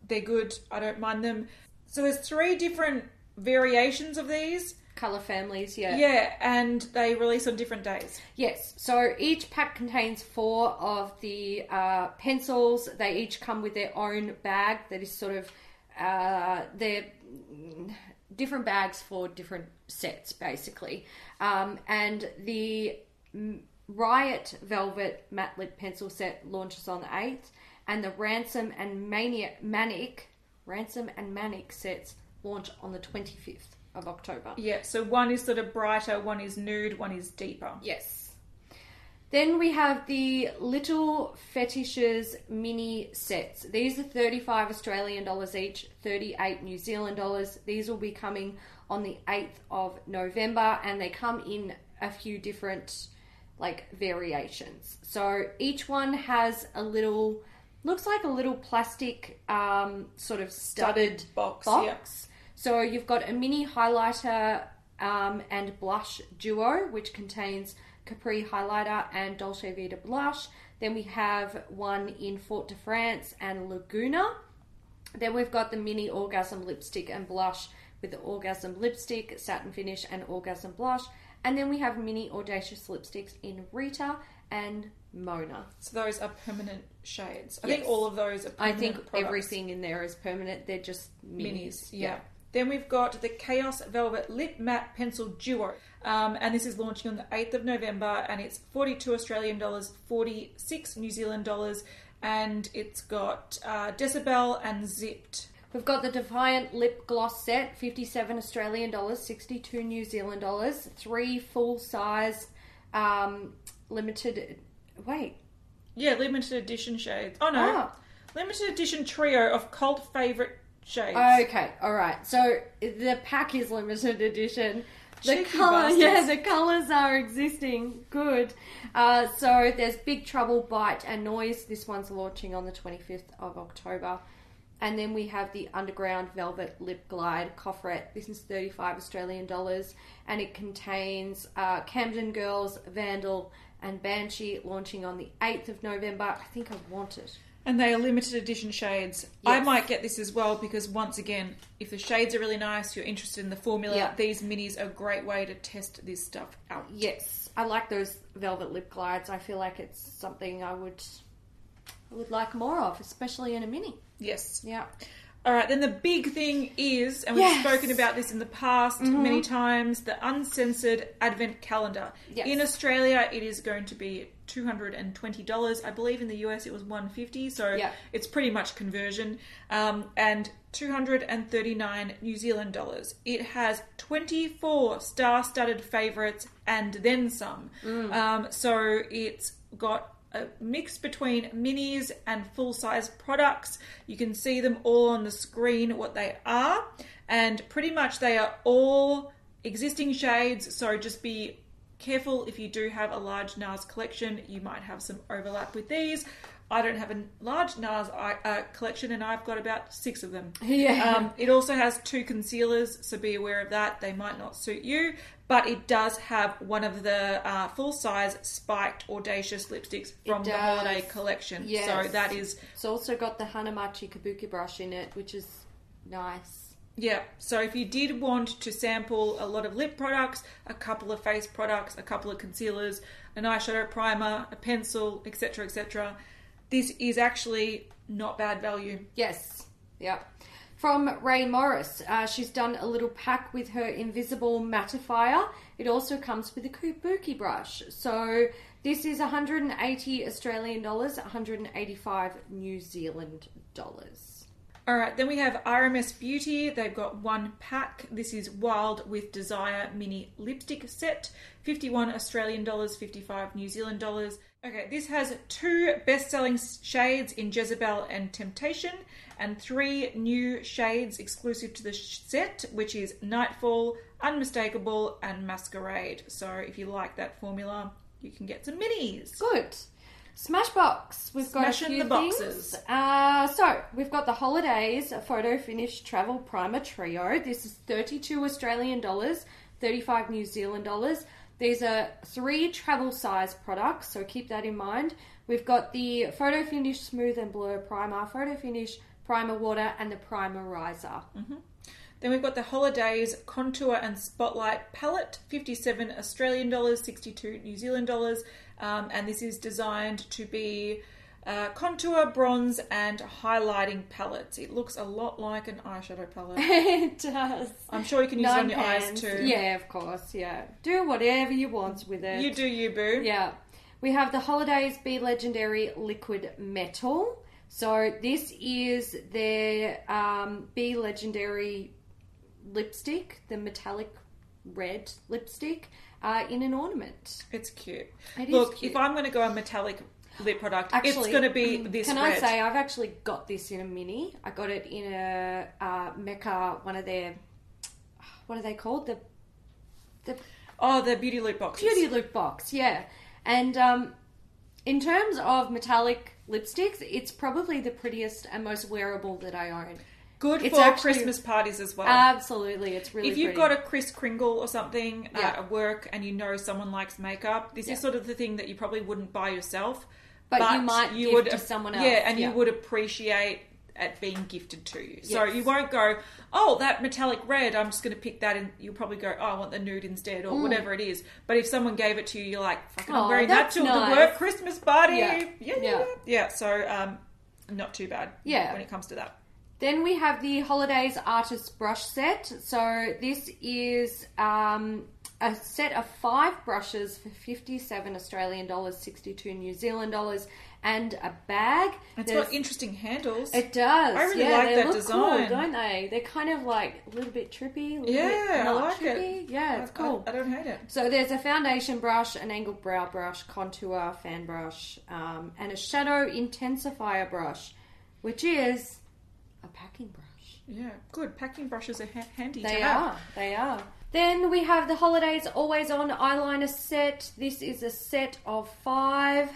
they're good. I don't mind them. So there's three different variations of these. Color families, yeah. Yeah, and they release on different days. Yes, so each pack contains four of the uh, pencils. They each come with their own bag that is sort of uh, they're mm, different bags for different sets, basically. Um, and the Riot Velvet Matte Lip Pencil Set launches on the 8th, and the Ransom and Mania, Manic, Ransom and Manic sets launch on the 25th of October. Yeah, so one is sort of brighter, one is nude, one is deeper. Yes. Then we have the Little Fetishes mini sets. These are 35 Australian dollars each, 38 New Zealand dollars. These will be coming on the 8th of November and they come in a few different like variations. So each one has a little looks like a little plastic um, sort of studded, Studded box, box. So you've got a mini highlighter um, and blush duo, which contains Capri highlighter and Dolce Vita blush. Then we have one in Fort de France and Laguna. Then we've got the mini orgasm lipstick and blush with the orgasm lipstick, satin finish, and orgasm blush. And then we have mini audacious lipsticks in Rita and Mona. So those are permanent shades. I Yes. think all of those are I permanent think products. everything in there is permanent. They're just minis. minis. Yeah. Then we've got the Chaos Velvet Lip Matte Pencil Duo. Um, and this is launching on the 8th of November and it's 42 Australian dollars, 46 New Zealand dollars, and it's got uh, Decibel and Zipped. We've got the Defiant lip gloss set, 57 Australian dollars, 62 New Zealand dollars, three full size um, limited. Wait. Yeah, limited edition shades. Oh no. Ah. Limited edition trio of cult favourite shades. Okay, all right. So the pack is limited edition. The Cheeky color, bastards. yeah, the colors are existing. Good. Uh, so there's Big Trouble, Bite, and Noise. This one's launching on the 25th of October. And then we have the Underground Velvet Lip Glide Coffret. This is 35 Australian dollars, and it contains uh, Camden Girls, Vandal, and Banshee, launching on the 8th of November. I think I want it. And they are limited edition shades. I might get this as well because once again, if the shades are really nice, you're interested in the formula, Yeah. these minis are a great way to test this stuff out. Yes, I like those velvet lip glides. I feel like it's something I would I would like more of, especially in a mini. Yes. Yeah. All right, then the big thing is, and we've Yes. Mm-hmm. spoken about this in the past many times, the uncensored advent calendar. Yes. In Australia, it is going to be two hundred and twenty dollars. I believe in the US it was one fifty, so Yeah. it's pretty much conversion. Um, and two hundred and thirty nine New Zealand dollars. It has twenty four star studded favorites and then some. Mm. Um, so it's got a mix between minis and full size products. You can see them all on the screen what they are, and pretty much they are all existing shades. So just be careful if you do have a large NARS collection, you might have some overlap with these. I don't have a large NARS uh, collection, and I've got about six of them. Yeah. Um, it also has two concealers, so be aware of that. They might not suit you, but it does have one of the uh, full size spiked audacious lipsticks from the does. holiday collection. Yes. So that is, It's also got the Hanamachi Kabuki brush in it, which is nice. yeah. So if you did want to sample a lot of lip products, a couple of face products, a couple of concealers, an eyeshadow primer, a pencil, etc., etc., this is actually not bad value. Yes. Yeah. From Rae Morris, uh, she's done a little pack with her invisible mattifier. It also comes with a kabuki brush. So this is 180 Australian dollars, 185 New Zealand dollars. All right, then we have RMS Beauty. They've got one pack. This is Wild with Desire mini lipstick set, 51 Australian dollars, 55 New Zealand dollars. Okay, this has two best-selling shades in Jezebel and Temptation and three new shades exclusive to the set, which is Nightfall, Unmistakable and Masquerade. So if you like that formula, you can get some minis. Good. Smashbox. We've got Smashing a few the boxes. things. Uh, so we've got the holidays photo finish travel primer trio. This is thirty-two Australian dollars, thirty-five New Zealand dollars. These are three travel size products, so keep that in mind. We've got the photo finish smooth and blur primer, photo finish primer water, and the primerizer. Then we've got the Holidays Contour and Spotlight Palette, 57 Australian dollars, 62 New Zealand dollars. Um, and this is designed to be uh, contour, bronze, and highlighting palettes. It looks a lot like an eyeshadow palette. it does. I'm sure you can use it on your eyes too. Yeah, of course. Yeah, do whatever you want with it. You do you, boo. Yeah. We have the Holidays Be Legendary Liquid Metal. So this is their um, Be Legendary lipstick, the metallic red lipstick, uh, in an ornament. It's cute. It Look, cute. if I'm going to go a metallic lip product, Actually, it's going to be this Can red. I say I've actually got this in a mini? I got it in a uh, Mecca, one of their what are they called? The the oh, the beauty loop box. beauty loop box, yeah. And um, in terms of metallic lipsticks, it's probably the prettiest and most wearable that I own. Good It's for actually- Christmas parties as well. Absolutely, it's really. if you've pretty. got a Kris Kringle or something Yeah. at work and you know someone likes makeup, this Yeah. is sort of the thing that you probably wouldn't buy yourself. But you might gift to someone else, Yeah, and yeah. you would appreciate it being gifted to you. So you won't go, oh, that metallic red, I'm just going to pick that, and you'll probably go, oh, I want the nude instead, or whatever it is. But if someone gave it to you, you're like, fucking, I'm Mm. Oh, wearing that to the work Christmas party. Yeah. Yeah, yeah, Yeah. yeah. Yeah, so um, not too bad. Yeah. when it comes to that. Then we have the Holidays Artist Brush Set. So this is um, a set of five brushes for 57 Australian dollars, 62 New Zealand dollars, and a bag. It's There's- got interesting handles. It does. I really yeah, like they that look design. cool, don't they? They're kind of like a little bit trippy. Little yeah, bit I like trippy. it. Yeah, it's I- cool. I, I don't hate it. So there's a foundation brush, an angled brow brush, contour, fan brush, um, and a shadow intensifier brush, which is a packing brush. Yeah, good. Packing brushes are ha- handy They to have. are. They are. Then we have the Holidays Always On eyeliner set. This is a set of five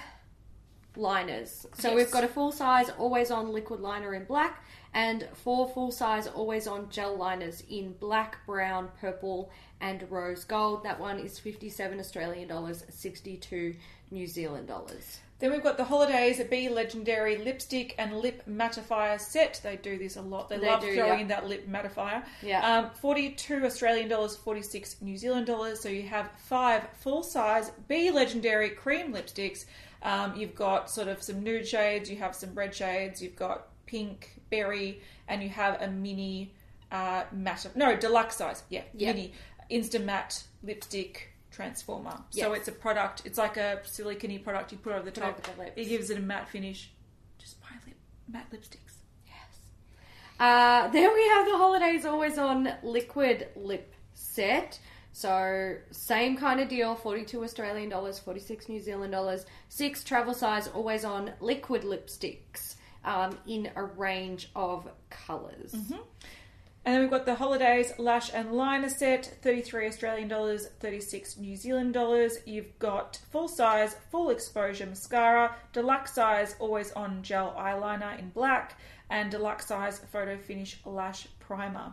liners. So Yes. we've got a full size Always On liquid liner in black and four full size Always On gel liners in black, brown, purple, and rose gold. That one is 57 Australian dollars, 62 New Zealand dollars. Then we've got the Holidays Be Legendary Lipstick and Lip Mattifier set. They do this a lot. They, They love do, throwing yeah. in that lip mattifier. Yeah. Um, 42 Australian dollars, 46 New Zealand dollars. So you have five full size Be Legendary cream lipsticks. Um, you've got sort of some nude shades, you have some red shades, you've got pink, berry, and you have a mini uh, matte. No, deluxe size. Yeah, Yeah. mini Insta Matte lipstick transformer. So it's a product. It's like a silicone product you put over the Put top. over the lips. It gives it a matte finish. Just buy lip matte lipsticks. Uh, then we have the Holidays Always On liquid lip set. So same kind of deal, 42 Australian dollars, 46 New Zealand dollars, six travel size Always On liquid lipsticks um, in a range of colors. And then we've got the Holidays Lash and Liner set, 33 Australian dollars, 36 New Zealand dollars. You've got full size, full exposure mascara, deluxe size, always on gel eyeliner in black, and deluxe size photo finish lash primer.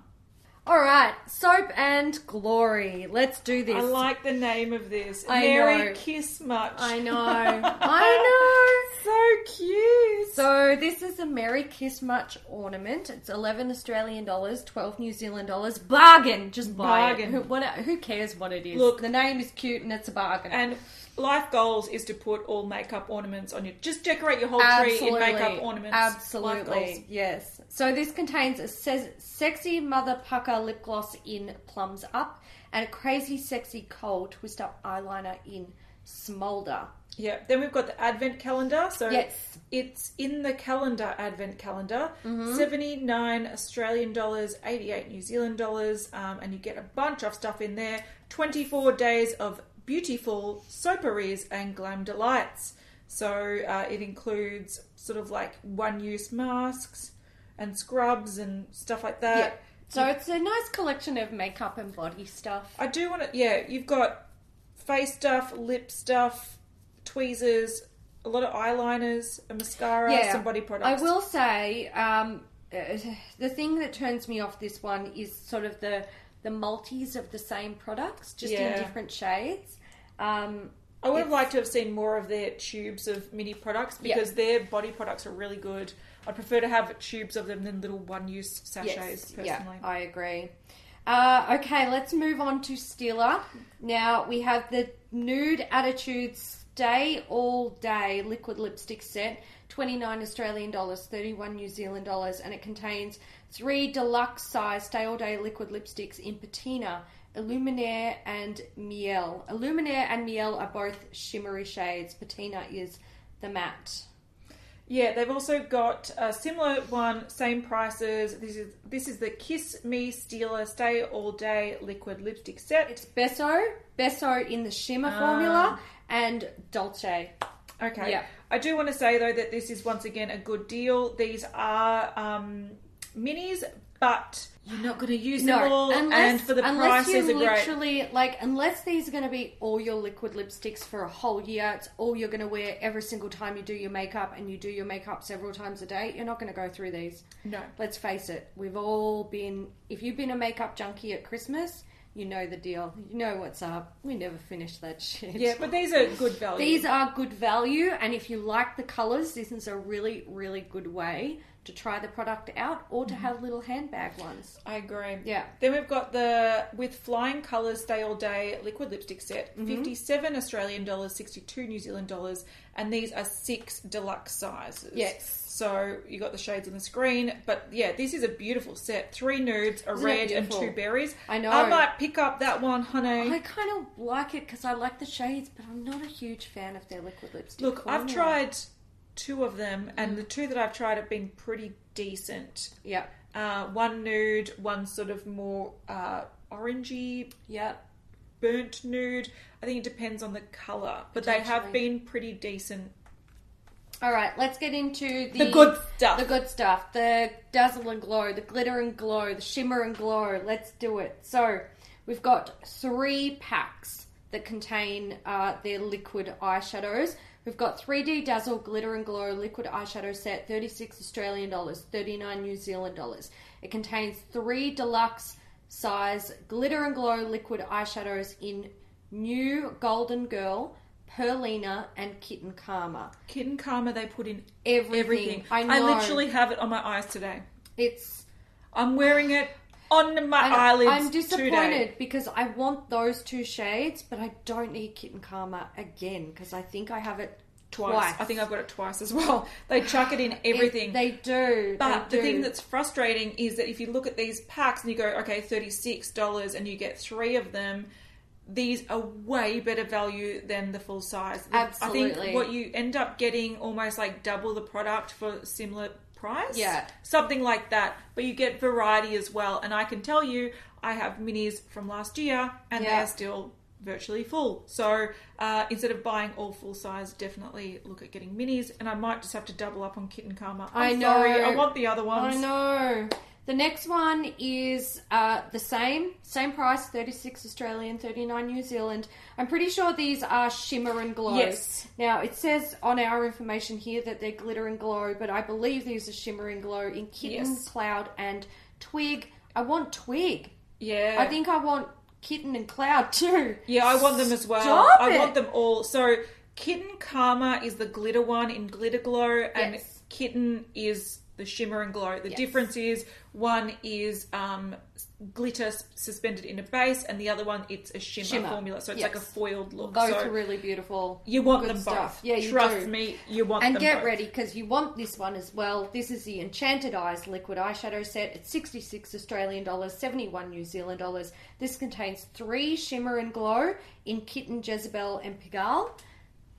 All right, soap and glory. Let's do this. I like the name of this. I Merry know. Kiss Much. I know. I know. So cute. So this is a Merry Kiss Much ornament. It's 11 Australian dollars, 12 New Zealand dollars. Bargain. Just buy Bargain. it. Who, what, who cares what it is? Look- the name is cute and it's a bargain. And life goals is to put all makeup ornaments on your. Just decorate your whole tree in makeup ornaments. Absolutely. Yes. So this contains a se- sexy mother pucker lip gloss in plums up and a crazy sexy cold twist up eyeliner in smolder. Yeah. Then we've got the advent calendar. So Yes. it's in the calendar advent calendar. Mm-hmm. Seventy nine Australian dollars, eighty eight New Zealand dollars, um, and you get a bunch of stuff in there. Twenty four days of beautiful soaperies and glam delights. So uh, it includes sort of like one use masks and scrubs and stuff like that. Yeah. So it's a nice collection of makeup and body stuff. I do want to. Yeah, you've got face stuff, lip stuff, tweezers, a lot of eyeliners, a mascara, Yeah. some body products. I will say, um, the thing that turns me off this one is sort of the the multis of the same products, just Yeah. in different shades. Um, I would have liked to have seen more of their tubes of mini products because their body products are really good. I'd prefer to have tubes of them than little one-use sachets. personally, yeah, I agree. Uh, okay, let's move on to Stila. Now we have the Nude Attitudes Stay All Day liquid lipstick set, 29 Australian dollars, 31 New Zealand dollars, and it contains three deluxe size Stay All Day liquid lipsticks in patina, Illuminaire, and Miel. Illuminaire and Miel are both shimmery shades. Patina is the matte. Yeah, they've also got a similar one, same prices. This is this is the Kiss Me Stila Stay All Day liquid lipstick set. It's Besso, Besso in the shimmer formula, and Dolce. Okay. Yeah. I do want to say though that this is once again a good deal. These are um, minis, but you're not going to use them all, and for the unless prices you are great. literally like unless these are going to be all your liquid lipsticks for a whole year, it's all you're going to wear every single time you do your makeup, and you do your makeup several times a day. You're not going to go through these. No. Let's face it, we've all been. If you've been a makeup junkie at Christmas, you know the deal. You know what's up. We never finish that shit. Yeah, but these are good value. These are good value, and if you like the colours, this is a really, really good way to try the product out or to have little handbag ones. I agree. Yeah. Then we've got the with flying colours stay all day liquid lipstick set, Mm-hmm. fifty-seven Australian dollars, sixty-two New Zealand dollars, and these are six deluxe sizes. Yes. So you got the shades on the screen, but yeah, this is a beautiful set. Three nudes, a Isn't red, and two berries. I know. I might pick up that one, honey. I kind of like it because I like the shades, but I'm not a huge fan of their liquid lipstick. Look, I've tried two of them, and the two that I've tried have been pretty decent. Yeah, Uh, one nude, one sort of more uh, orangey, yeah. burnt nude. I think it depends on the colour, but they have been pretty decent. All right, let's get into the, The good stuff. The good stuff. The dazzle and glow, the glitter and glow, the shimmer and glow. Let's do it. So we've got three packs that contain uh, their liquid eyeshadows. We've got 3D Dazzle Glitter and Glow liquid eyeshadow set, 36 Australian dollars, 39 New Zealand dollars. It contains three deluxe size glitter and glow liquid eyeshadows in New Golden Girl, Perlina, and Kitten Karma. Kitten Karma, they put in Everything. everything. I know. literally have it on my eyes today. It's I'm wearing it on my eyelids I'm disappointed today. because I want those two shades, but I don't need Kitten Karma again because I think I have it Twice. twice. I think I've got it twice as well. They chuck it in It- everything. they do. But they the do. thing that's frustrating is that if you look at these packs and you go, okay, $36 and you get three of them, these are way better value than the full size. Absolutely. I think what you end up getting almost like double the product for similar price. Yeah. Something like that. But you get variety as well. And I can tell you, I have minis from last year and Yeah. they're still virtually full. So uh, instead of buying all full size, definitely look at getting minis. And I might just have to double up on Kitten Karma. I'm I know. sorry, I want the other ones. I know. The next one is uh, the same, same price, 36 Australian, 39 New Zealand. I'm pretty sure these are shimmer and glow. Yes. Now, it says on our information here that they're glitter and glow, but I believe these are shimmer and glow in kitten, Yes. cloud, and twig. I want twig. Yeah. I think I want kitten and cloud too. Yeah, I want them as well. Stop I it. want them all. So Kitten Karma is the glitter one in Glitter Glow, and Yes. Kitten is the shimmer and glow. The Yes. difference is one is um, glitter suspended in a base, and the other one it's a shimmer, Shimmer. formula. So it's Yes. like a foiled look. Both so are really beautiful. you want good them stuff. both. Yeah, you Trust do. me, you want them And them get both. ready because you want this one as well. This is the Enchanted Eyes liquid eyeshadow set. It's 66 Australian dollars, 71 New Zealand dollars. This contains three shimmer and glow in Kitten, Jezebel, and Pigalle.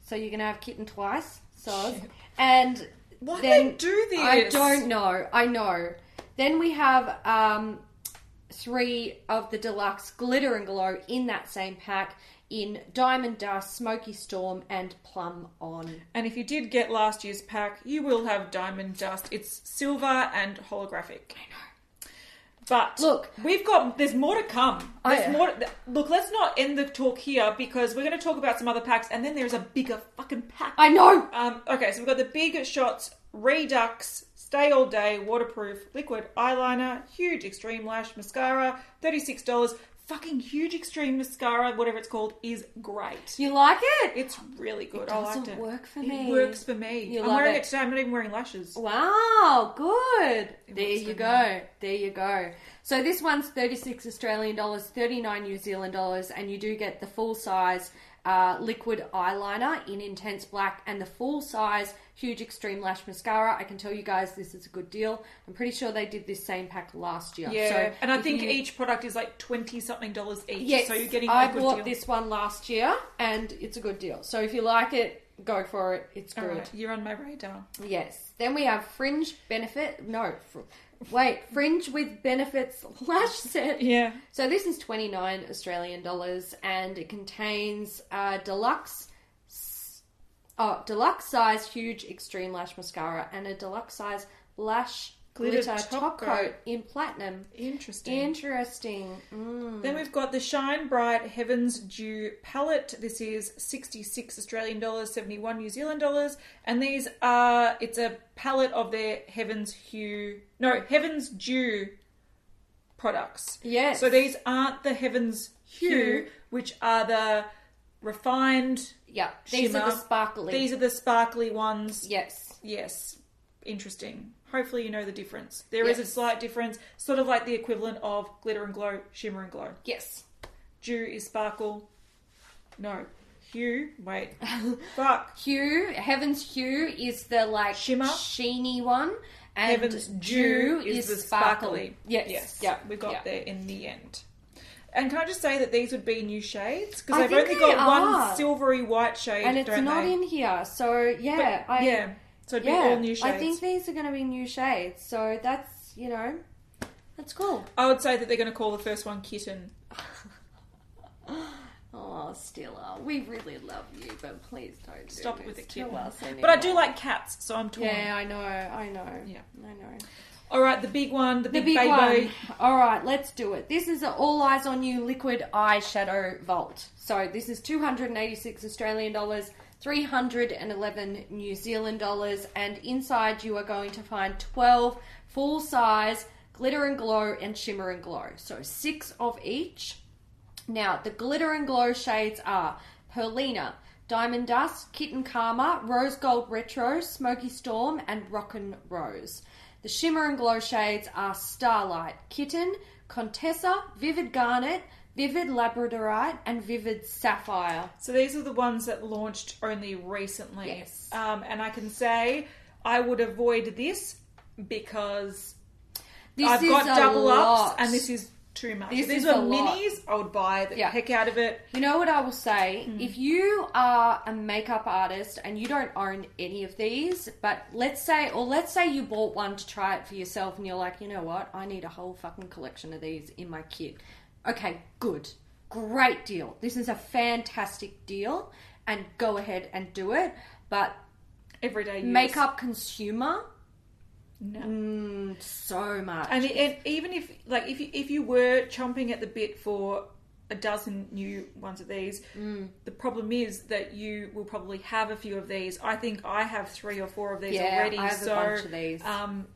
So you're going to have Kitten twice. So, and Why then they do this? I don't know. I know. Then we have um, three of the deluxe glitter and glow in that same pack in Diamond Dust, Smoky Storm, and Plum On. And if you did get last year's pack, you will have Diamond Dust. It's silver and holographic. I know. But Look. we've got there's more to come. Oh, There's yeah. more. To, look, let's not end the talk here because we're going to talk about some other packs, and then there's a bigger fucking pack. I know. Um, okay, so we've got the big shots, Redux, Stay All Day, Waterproof, Liquid Eyeliner, Huge Extreme Lash Mascara, $36. Fucking Huge Extreme Mascara, whatever it's called, is great. You like it? It's really good. It I liked doesn't it. work for it me. works for me. You I'm love wearing it. it today. I'm not even wearing lashes. Wow, good. there you go. There you go. So this one's 36 Australian dollars, 39 New Zealand dollars, and you do get the full size uh, liquid eyeliner in intense black, and the full size huge extreme lash mascara. I can tell you guys this is a good deal. I'm pretty sure they did this same pack last year. Yeah, So and I think you- each product is like twenty something dollars each. Yes, so you're getting I a good bought deal. this one last year, and it's a good deal. So if you like it, go for it. It's good. right, you're on my radar. Yes. Then we have Fringe Benefit. No, fr- wait, Fringe with Benefits lash set. Yeah. So this is 29 Australian dollars and it contains uh, deluxe oh, deluxe size huge extreme lash mascara and a deluxe size lash Glitter glitter, top top, coat. coat in platinum. Interesting. Interesting. Mm. Then we've got the Shine Bright Heavens Dew palette. This is 66 Australian dollars, 71 New Zealand dollars, and these are it's a palette of their Heavens Hue, no, Heavens Dew products. Yes. So these aren't the Heavens Hue, Hue. which are the refined Yeah, these are shimmer. the sparkly. These are the sparkly ones. yes. Yes. Interesting. Hopefully you know the difference. There is a slight difference, sort of like the equivalent of glitter and glow, shimmer and glow. Yes. Dew is sparkle. No. Hue. Wait. Fuck. Hue, Heaven's Hue is the like Shimmer. sheeny one, and Heaven's Dew is, the sparkly. Yes, Yes. yeah, We got yeah. there in the end. And can I just say that these would be new shades? Because I they've only they got one silvery white shade, and it's don't they? in here. So yeah, But, I yeah. So it'd be all new shades. I think these are going to be new shades. So that's you know, that's cool. I would say that they're going to call the first one Kitten. Oh, Stila, we really love you, but please don't do Stop this with the kitten. But I do like cats, so I'm torn. Yeah, I know, I know. Yeah. I know. All right, the big one, the The big, one. All right, let's do it. This is an All Eyes on You liquid eyeshadow vault. So this is 286 Australian dollars, 311 New Zealand dollars, and inside you are going to find 12 full size glitter and glow and shimmer and glow. So six of each. Now, the glitter and glow shades are Perlina, Diamond Dust, Kitten Karma, Rose Gold Retro, Smoky Storm, and Rockin' Rose. The shimmer and glow shades are Starlight, Kitten, Contessa, Vivid Garnet, Vivid Labradorite, and Vivid Sapphire. So these are the ones that launched only recently. Yes. Um, and I can say I would avoid this because This I've got double lot. ups and this is too much. This if these is were a lot. minis, I would buy the Yeah. heck out of it. You know what I will say? Hmm. If you are a makeup artist and you don't own any of these, but let's say, or let's say you bought one to try it for yourself and you're like, you know what? I need a whole fucking collection of these in my kit. Okay, good. Great deal. This is a fantastic deal and go ahead and do it. But Everyday use. makeup consumer, No. mm, so much. And, and even if like if you, if you were chomping at the bit for a dozen new ones of these, Mm. the problem is that you will probably have a few of these. I think I have three or four of these Yeah, already. I have a so bunch of these. um,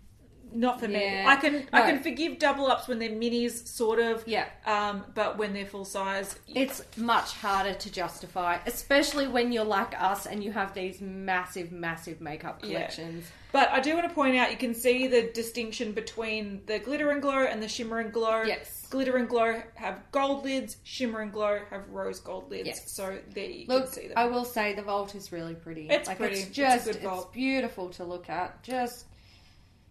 not for me. Yeah. I can I No. can forgive double ups when they're minis, sort of. Yeah. Um, but when they're full size, It's much harder to justify, especially when you're like us and you have these massive, massive makeup Yeah. collections. But I do want to point out, you can see the distinction between the glitter and glow and the shimmer and glow. Yes. Glitter and glow have gold lids, shimmer and glow have rose gold lids. Yes. So there you Look, can see them. I will say the vault is really pretty. It's pretty. It's It's just, good it's, vault. beautiful to look at. Just,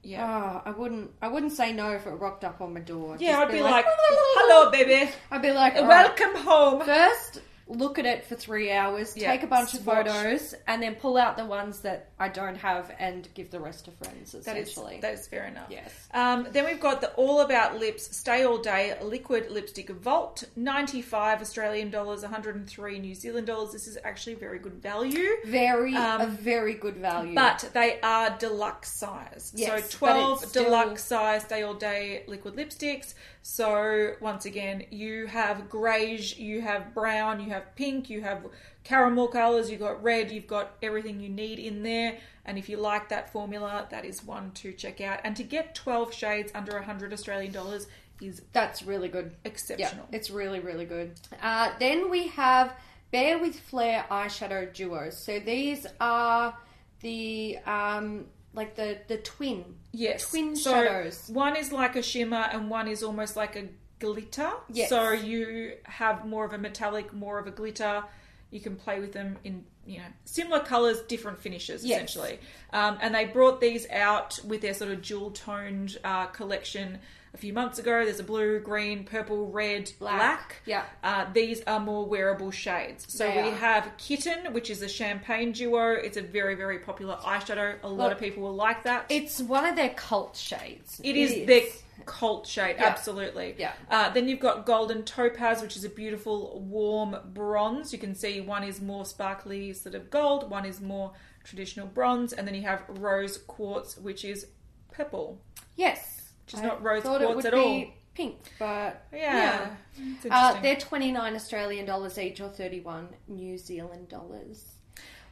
yeah. oh, I wouldn't, I wouldn't say no if it rocked up on my door. yeah, I'd be like, hello, baby. I'd be like, all right, Welcome home. First, look at it for three hours, Yeah, take a bunch of photos, and then pull out the ones that I don't have and give the rest to friends. That is, Essentially, that is fair enough. yes. Um, then we've got the All About Lips Stay All Day Liquid Lipstick Vault, 95 Australian dollars, 103 New Zealand dollars. This is actually very good value. Very, Um, a very good value. But they are deluxe size. Yes, so 12 it's still- deluxe size Stay All Day liquid lipsticks. So once again, you have greige, you have brown, you have pink, you have caramel colours, you've got red, you've got everything you need in there. And if you like that formula, that is one to check out. And to get 12 shades under 100 Australian dollars is That's really good. Exceptional. Yeah, it's really, really good. Uh, then we have Bear with Flare eyeshadow duos. So these are the um, like the the twin. Yes. Twin so shadows. One is like a shimmer and one is almost like a glitter. Yes. So you have more of a metallic, more of a glitter. You can play with them in you know similar colors, different finishes Yes. essentially. Um, and they brought these out with their sort of jewel toned uh, collection a few months ago. There's a blue, green, purple, red, Black. black. Yeah. Uh, these are more wearable shades. So They we are. have Kitten, which is a champagne duo. It's a very, very popular eyeshadow. A lot Well, of people will like that. It's one of their cult shades. It is their cult shade, Yeah. absolutely. Yeah. Uh, then you've got Golden Topaz, which is a beautiful warm bronze. You can see one is more sparkly, sort of gold, one is more traditional bronze, and then you have Rose Quartz, which is purple. Yes. Which is I not rose thought it quartz would at all. be Pink, but Yeah. It's Uh, they're 29 Australian dollars each or 31 New Zealand dollars.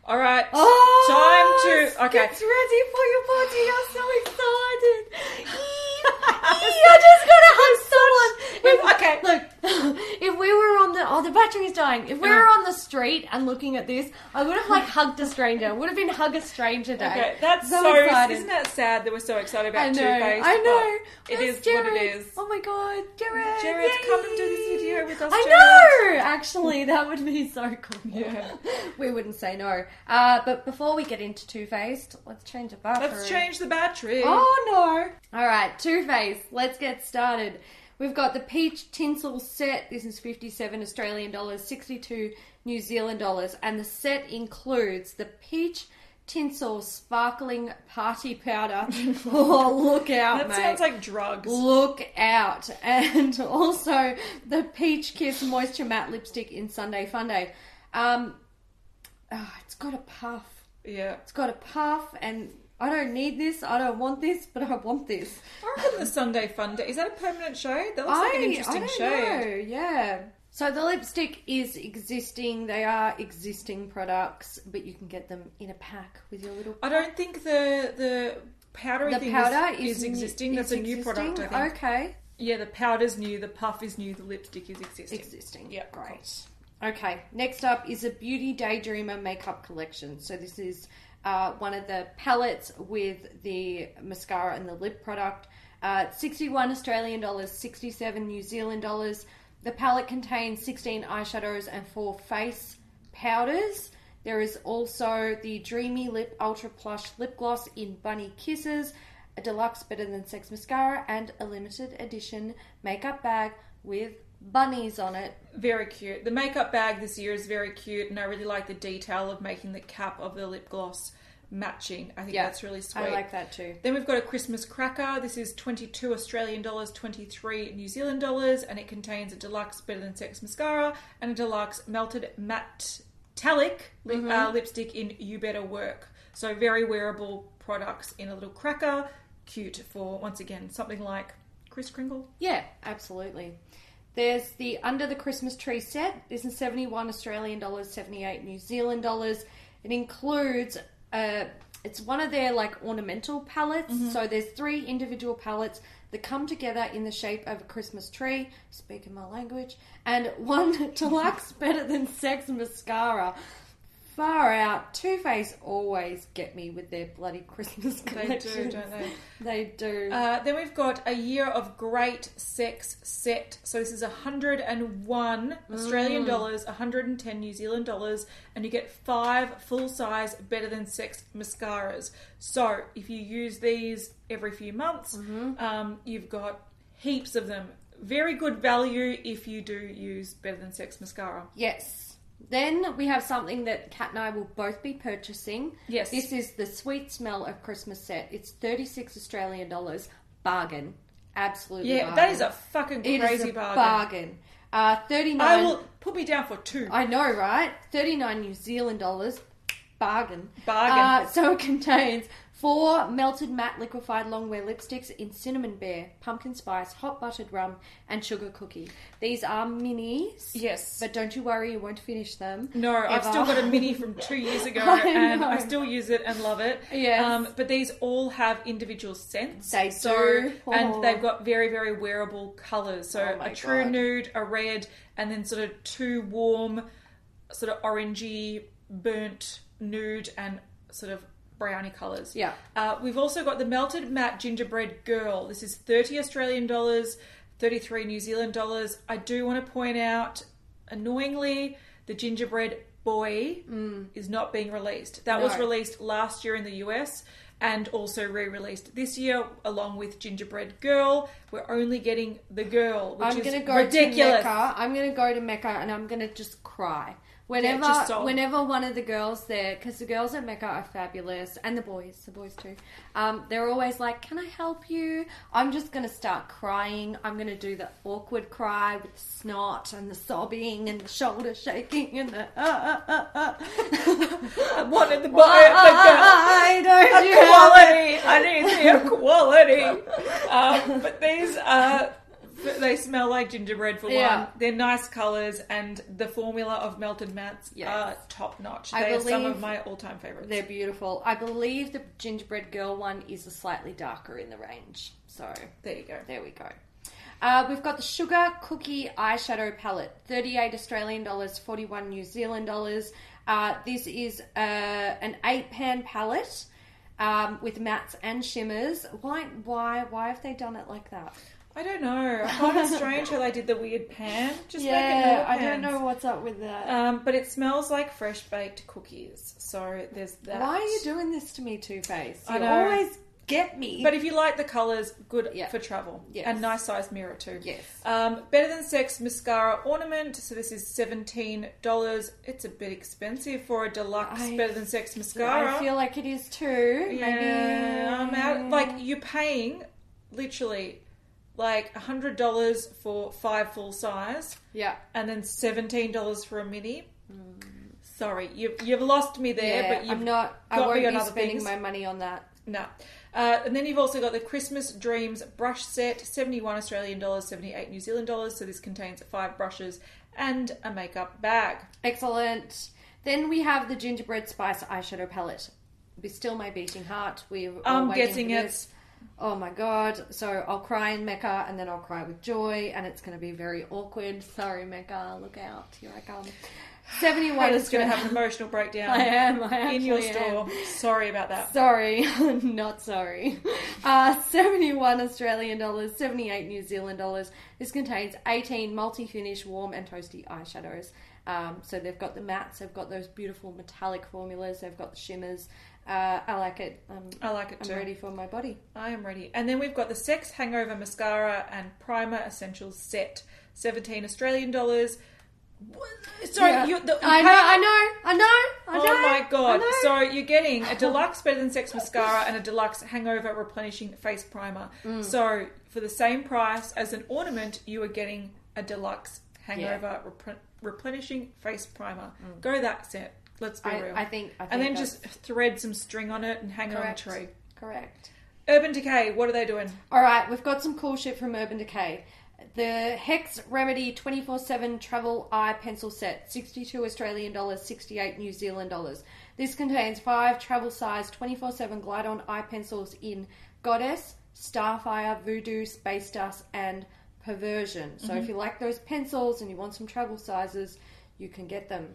All right. Oh, time to. Okay. It's ready for your party. I'm so excited. I just gotta hug someone. If- Okay. Look, if we were on the oh the battery's dying. If we were on the street and looking at this, I would have like hugged a stranger. Would have been hug a stranger day. Okay, that's so, so excited. isn't that sad that we're so excited about Too Faced? I know. It Where's is what it Jared? is. Oh my god, Jared! Jared, Yay! come and do this video with us. I Jared. know. Actually, that would be so cool. Yeah. we wouldn't say no. Uh, but before we get into Too Faced, let's change the battery. Let's change the battery. Oh no! All right, Too Faced. Let's get started. We've got the peach tinsel set. This is fifty-seven Australian dollars, sixty-two New Zealand dollars, and the set includes the peach tinsel sparkling party powder. oh, look out, that mate! sounds like drugs. Look out. And also the Peach Kiss Moisture Matte Lipstick in Sunday Fun Day. Um, ah, it's got a puff. Yeah. It's got a puff, and I don't need this. I don't want this, but I want this. I reckon the Sunday Fun Day. Is that a permanent show? That looks like an interesting show. I know. Yeah. So the lipstick is existing. They are existing products, but you can get them in a pack with your little. I don't think the the powdery the thing powder is, is, is new- existing. That's is a new product, I think. Okay. Yeah, the powder's new, the puff is new, the lipstick is existing. Existing. Yeah, great. Okay, next up is a Beauty Daydreamer makeup collection. So this is uh, one of the palettes with the mascara and the lip product. Uh, 61 Australian dollars, 67 New Zealand dollars. The palette contains 16 eyeshadows and four face powders. There is also the Dreamy Lip Ultra Plush Lip Gloss in Bunny Kisses, a deluxe Better Than Sex mascara, and a limited edition makeup bag with bunnies on it. Very cute. The makeup bag this year is very cute, and I really like the detail of making the cap of the lip gloss matching. I think Yeah, that's really sweet. I like that too. Then we've got a Christmas cracker. This is 22 Australian dollars, 23 New Zealand dollars, and it contains a deluxe Better Than Sex mascara and a deluxe melted matte metallic Mm-hmm. uh, lipstick in You Better Work. So very wearable products in a little cracker. Cute for, once again, something like Kris Kringle. Yeah, absolutely. There's the Under the Christmas Tree set. This is 71 Australian dollars, 78 New Zealand dollars. It includes uh it's one of their like ornamental palettes. So there's three individual palettes that come together in the shape of a Christmas tree, speaking my language, and one deluxe better than sex mascara. Far out. Too Faced always get me with their bloody Christmas They collections. do, don't they? They do. Uh, then we've got a year of great sex set. So this is 101 Australian dollars, 110 New Zealand dollars, and you get five full size better than sex mascaras. So if you use these every few months, um, you've got heaps of them. Very good value if you do use better than sex mascara. Yes. Then we have something that Kat and I will both be purchasing. Yes. This is the Sweet Smell of Christmas set. It's 36 Australian dollars. Bargain. Absolutely. Yeah, bargain. that is a fucking It is crazy a bargain. bargain. Uh, 39. I will put me down for two. I know, right? 39 New Zealand dollars. Bargain. Bargain. Uh, so it contains four melted matte liquefied longwear lipsticks in cinnamon bear, pumpkin spice, hot buttered rum, and sugar cookie. These are minis. Yes. But don't you worry, you won't finish them. No, I've still got a mini from two years ago, I and know. I still use it and love it. Yes. Um, but these all have individual scents. They so, do. Oh. And they've got very, very wearable colours. So Oh a true God. nude, a red, and then sort of two warm, sort of orangey, burnt nude, and sort of brownie colours. Yeah. Uh, we've also got the melted matte gingerbread girl. This is 30 Australian dollars, 33 New Zealand dollars. I do want to point out, annoyingly, the gingerbread Boy is not being released. That was Mm. Released last year in the US and also re-released this year along with Gingerbread Girl. We're only getting the girl, which I'm gonna go ridiculous. to Mecca. I'm gonna go to Mecca and I'm gonna just cry. Whenever, sob. whenever one of the girls there, because the girls at Mecca are fabulous, and the boys, the boys too. Um, they're always like, "Can I help you?" I'm just gonna start crying. I'm gonna do the awkward cry with the snot and the sobbing and the shoulder shaking and the. Uh, uh, uh, uh. I wanted the boy, the girl. Why don't you have? Equality. I need the equality. Um, but these are. They smell like gingerbread for Yeah. one. They're nice colours, and the formula of Melted Mattes Yes. are top notch. They are some of my all time favourites. They're beautiful. I believe the gingerbread girl one is a slightly darker in the range. So There you go. there we go. Uh, we've got the sugar cookie eyeshadow palette, thirty-eight Australian dollars, forty-one New Zealand dollars. Uh, this is uh, an eight-pan palette um, with mattes and shimmers. Why? Why? Why have they done it like that? I don't know. I find it strange how they did the weird pan. Just yeah, I don't know what's up with that. Um, but it smells like fresh baked cookies. So there's that. Why are you doing this to me, Too Faced? I You know. always get me. But if you like the colours, good Yeah. for travel. Yes. And nice size mirror too. yes. Um, Better Than Sex mascara ornament. So this is seventeen dollars. It's a bit expensive for a deluxe I- Better Than Sex mascara. I feel like it is too. yeah, Maybe I'm out. Like you're paying literally like hundred dollars for five full size, yeah, and then seventeen dollars for a mini. Sorry, you've you've lost me there, yeah. but you've I'm not. I won't be spending things. my money on that. No. Uh, and then you've also got the Christmas Dreams brush set, 71 Australian dollars, 78 New Zealand dollars. So this contains five brushes and a makeup bag. Excellent. Then we have the gingerbread spice eyeshadow palette. Be still my beating heart. We're I'm guessing it's. Oh my god! So I'll cry in Mecca, and then I'll cry with joy, and it's going to be very awkward. Sorry, Mecca. Look out! Here I come. Seventy-one Hannah's is going to have an emotional breakdown I am. I in your actually am. store. Sorry about that. Sorry, not sorry. Uh, 71 Australian dollars, 78 New Zealand dollars. This contains 18 multi finish, warm, and toasty eyeshadows. Um, so they've got the mattes, they've got those beautiful metallic formulas, they've got the shimmers. Uh, I like it. Um, I like it I'm too. ready for my body. I am ready. And then we've got the Sex Hangover Mascara and Primer Essentials set, 17 Australian dollars. Sorry, Yeah. you, the, I know, I know, I know, I know. Oh my god! So you're getting a deluxe Better Than Sex mascara and a deluxe Hangover replenishing face primer. Mm. So for the same price as an ornament, you are getting a deluxe Hangover repre- replenishing face primer. Go that set. Let's be. I, real. I think, I think and then just thread some string on it and hang correct. it on a tree. Correct. Urban Decay, what are they doing? All right, we've got some cool shit from Urban Decay. The Hex Remedy 24 7 Travel Eye Pencil Set, 62 Australian dollars, 68 New Zealand dollars. This contains five travel size 24 7 glide on eye pencils in Goddess, Starfire, Voodoo, Space Dust, and Perversion. So if mm-hmm. you like those pencils and you want some travel sizes, you can get them.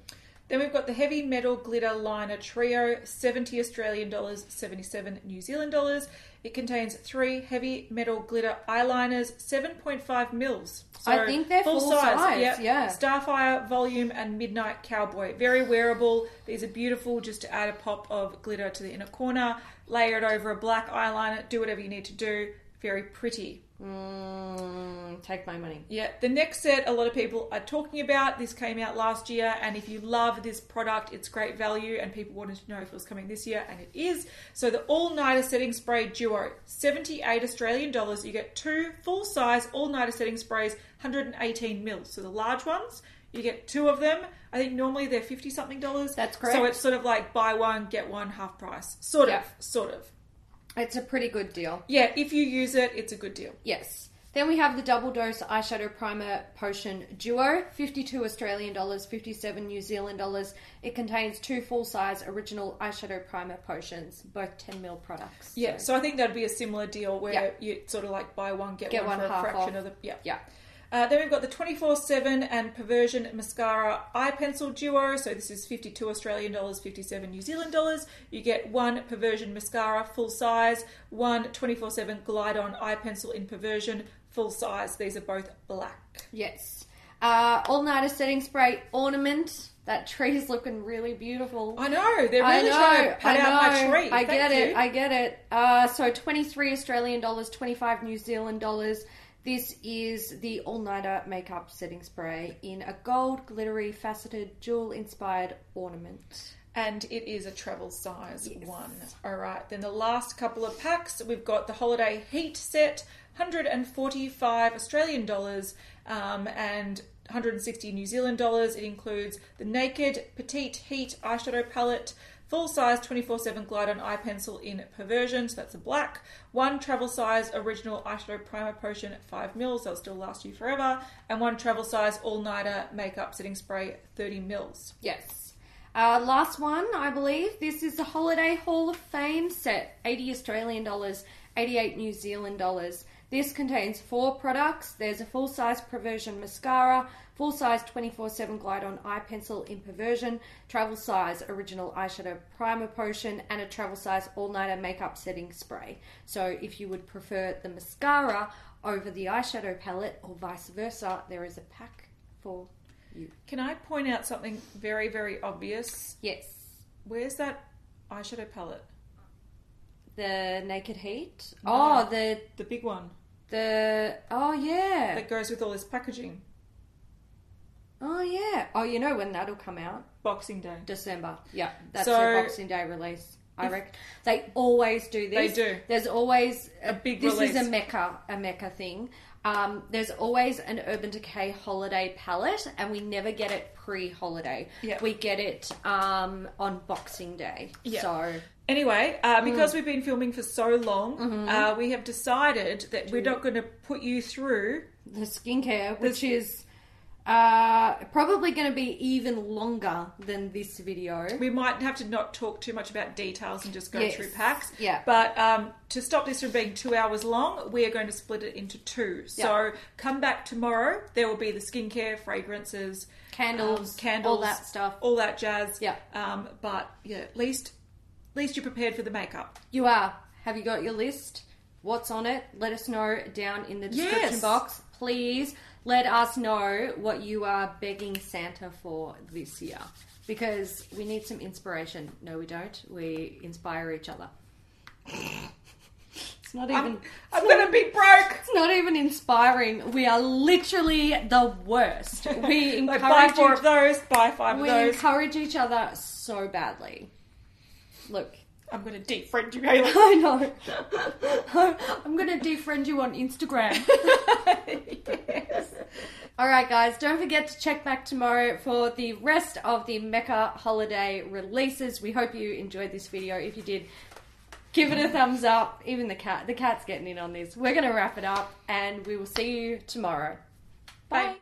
Then we've got the Heavy Metal Glitter Liner Trio, 70 Australian dollars, 77 New Zealand dollars. It contains three heavy metal glitter eyeliners, 7.5 mils. I think they're full size, yeah. Starfire, Volume, and Midnight Cowboy. Very wearable. These are beautiful just to add a pop of glitter to the inner corner. Layer it over a black eyeliner. Do whatever you need to do. Very pretty. Mm, take my money. Yeah, the next set a lot of people are talking about. This came out last year, and if you love this product, it's great value, and people wanted to know if it was coming this year, and it is. So the All Nighter Setting Spray Duo, 78 Australian dollars. You get two full size All Nighter Setting Sprays, 118 mils. So the large ones, you get two of them. I think normally they're 50 something dollars. That's correct. So it's sort of like buy one, get one half price. Sort Yeah. of, sort of. It's a pretty good deal. Yeah, if you use it, it's a good deal. Yes. Then we have the double dose eyeshadow primer potion duo, 52 Australian dollars, 57 New Zealand dollars. It contains two full size original eyeshadow primer potions, both 10 ml products. Yeah, so I think that'd be a similar deal where Yeah. you sort of like buy one get, Get one, one for a half fraction off. of the yeah. Yeah. Uh, then we've got the 24/7 and Perversion mascara eye pencil duo. So this is 52 Australian dollars, 57 New Zealand dollars. You get one Perversion mascara full size, one 24/7 glide on eye pencil in Perversion full size. These are both black. Yes. Uh, all nighter setting spray ornament. That tree is looking really beautiful. I know they're I really know, trying to put I out my tree. I Thank get it. I get it. Uh, so twenty three Australian dollars, twenty five New Zealand dollars. This is the all nighter makeup setting spray in a gold, glittery, faceted, jewel inspired ornament. and it is a travel size one. All right, then the last couple of packs we've got the holiday heat set, 145 Australian dollars um, and 160 New Zealand dollars. It includes the Naked Petite Heat eyeshadow palette. Full size 24 7 glide on eye pencil in perversion, so that's a black. One travel size original eyeshadow primer potion at 5 mils, that'll still last you forever. And one travel size all nighter makeup setting spray 30 mils. Yes. Uh, last one, I believe. This is the Holiday Hall of Fame set, 80 Australian dollars, 88 New Zealand dollars. This contains four products. There's a full size Perversion mascara, full size 24 7 glide on eye pencil in Perversion, travel size original eyeshadow primer potion, and a travel size all nighter makeup setting spray. So if you would prefer the mascara over the eyeshadow palette or vice versa, there is a pack for you. Can I point out something very, very obvious? Yes. Where's that eyeshadow palette? The Naked Heat. No. Oh, the The big one the oh yeah. that goes with all this packaging. Oh yeah. Oh, you know when that'll come out? Boxing Day. December. Yeah, that's So- their Boxing Day release. I If- reckon they always do this. They do. There's always A big This is a mecca, a mecca thing. Um, there's always an Urban Decay holiday palette, and we never get it pre-holiday. Yeah. We get it um, on Boxing Day. Yeah. So Anyway, uh, because we've been filming for so long, Mm-hmm. uh, we have decided that we're not going to put you through. the skincare, which is uh, probably going to be even longer than this video. We might have to not talk too much about details and just go Yes. through packs. Yeah. But um, to stop this from being two hours long, we are going to split it into two. So come back tomorrow. There will be the skincare, fragrances, Candles, um, candles, all that stuff. all that jazz. Yeah. Um, but yeah, at least, at least you're prepared for the makeup. You are. Have you got your list? What's on it? Let us know down in the description Yes. box. Please let us know what you are begging Santa for this year. Because we need some inspiration. No, we don't. We inspire each other. It's not even. I'm, I'm going to be broke. It's not even inspiring. We are literally the worst. We encourage Like, buy four each- of those, buy five we of those. We encourage each other so badly. Look, I'm going to defriend you. I know. I'm going to defriend you on Instagram. yes. All right, guys, don't forget to check back tomorrow for the rest of the Mecca holiday releases. We hope you enjoyed this video. If you did, give it a thumbs up. Even the cat, the cat's getting in on this. We're going to wrap it up, and we will see you tomorrow. Bye. Bye.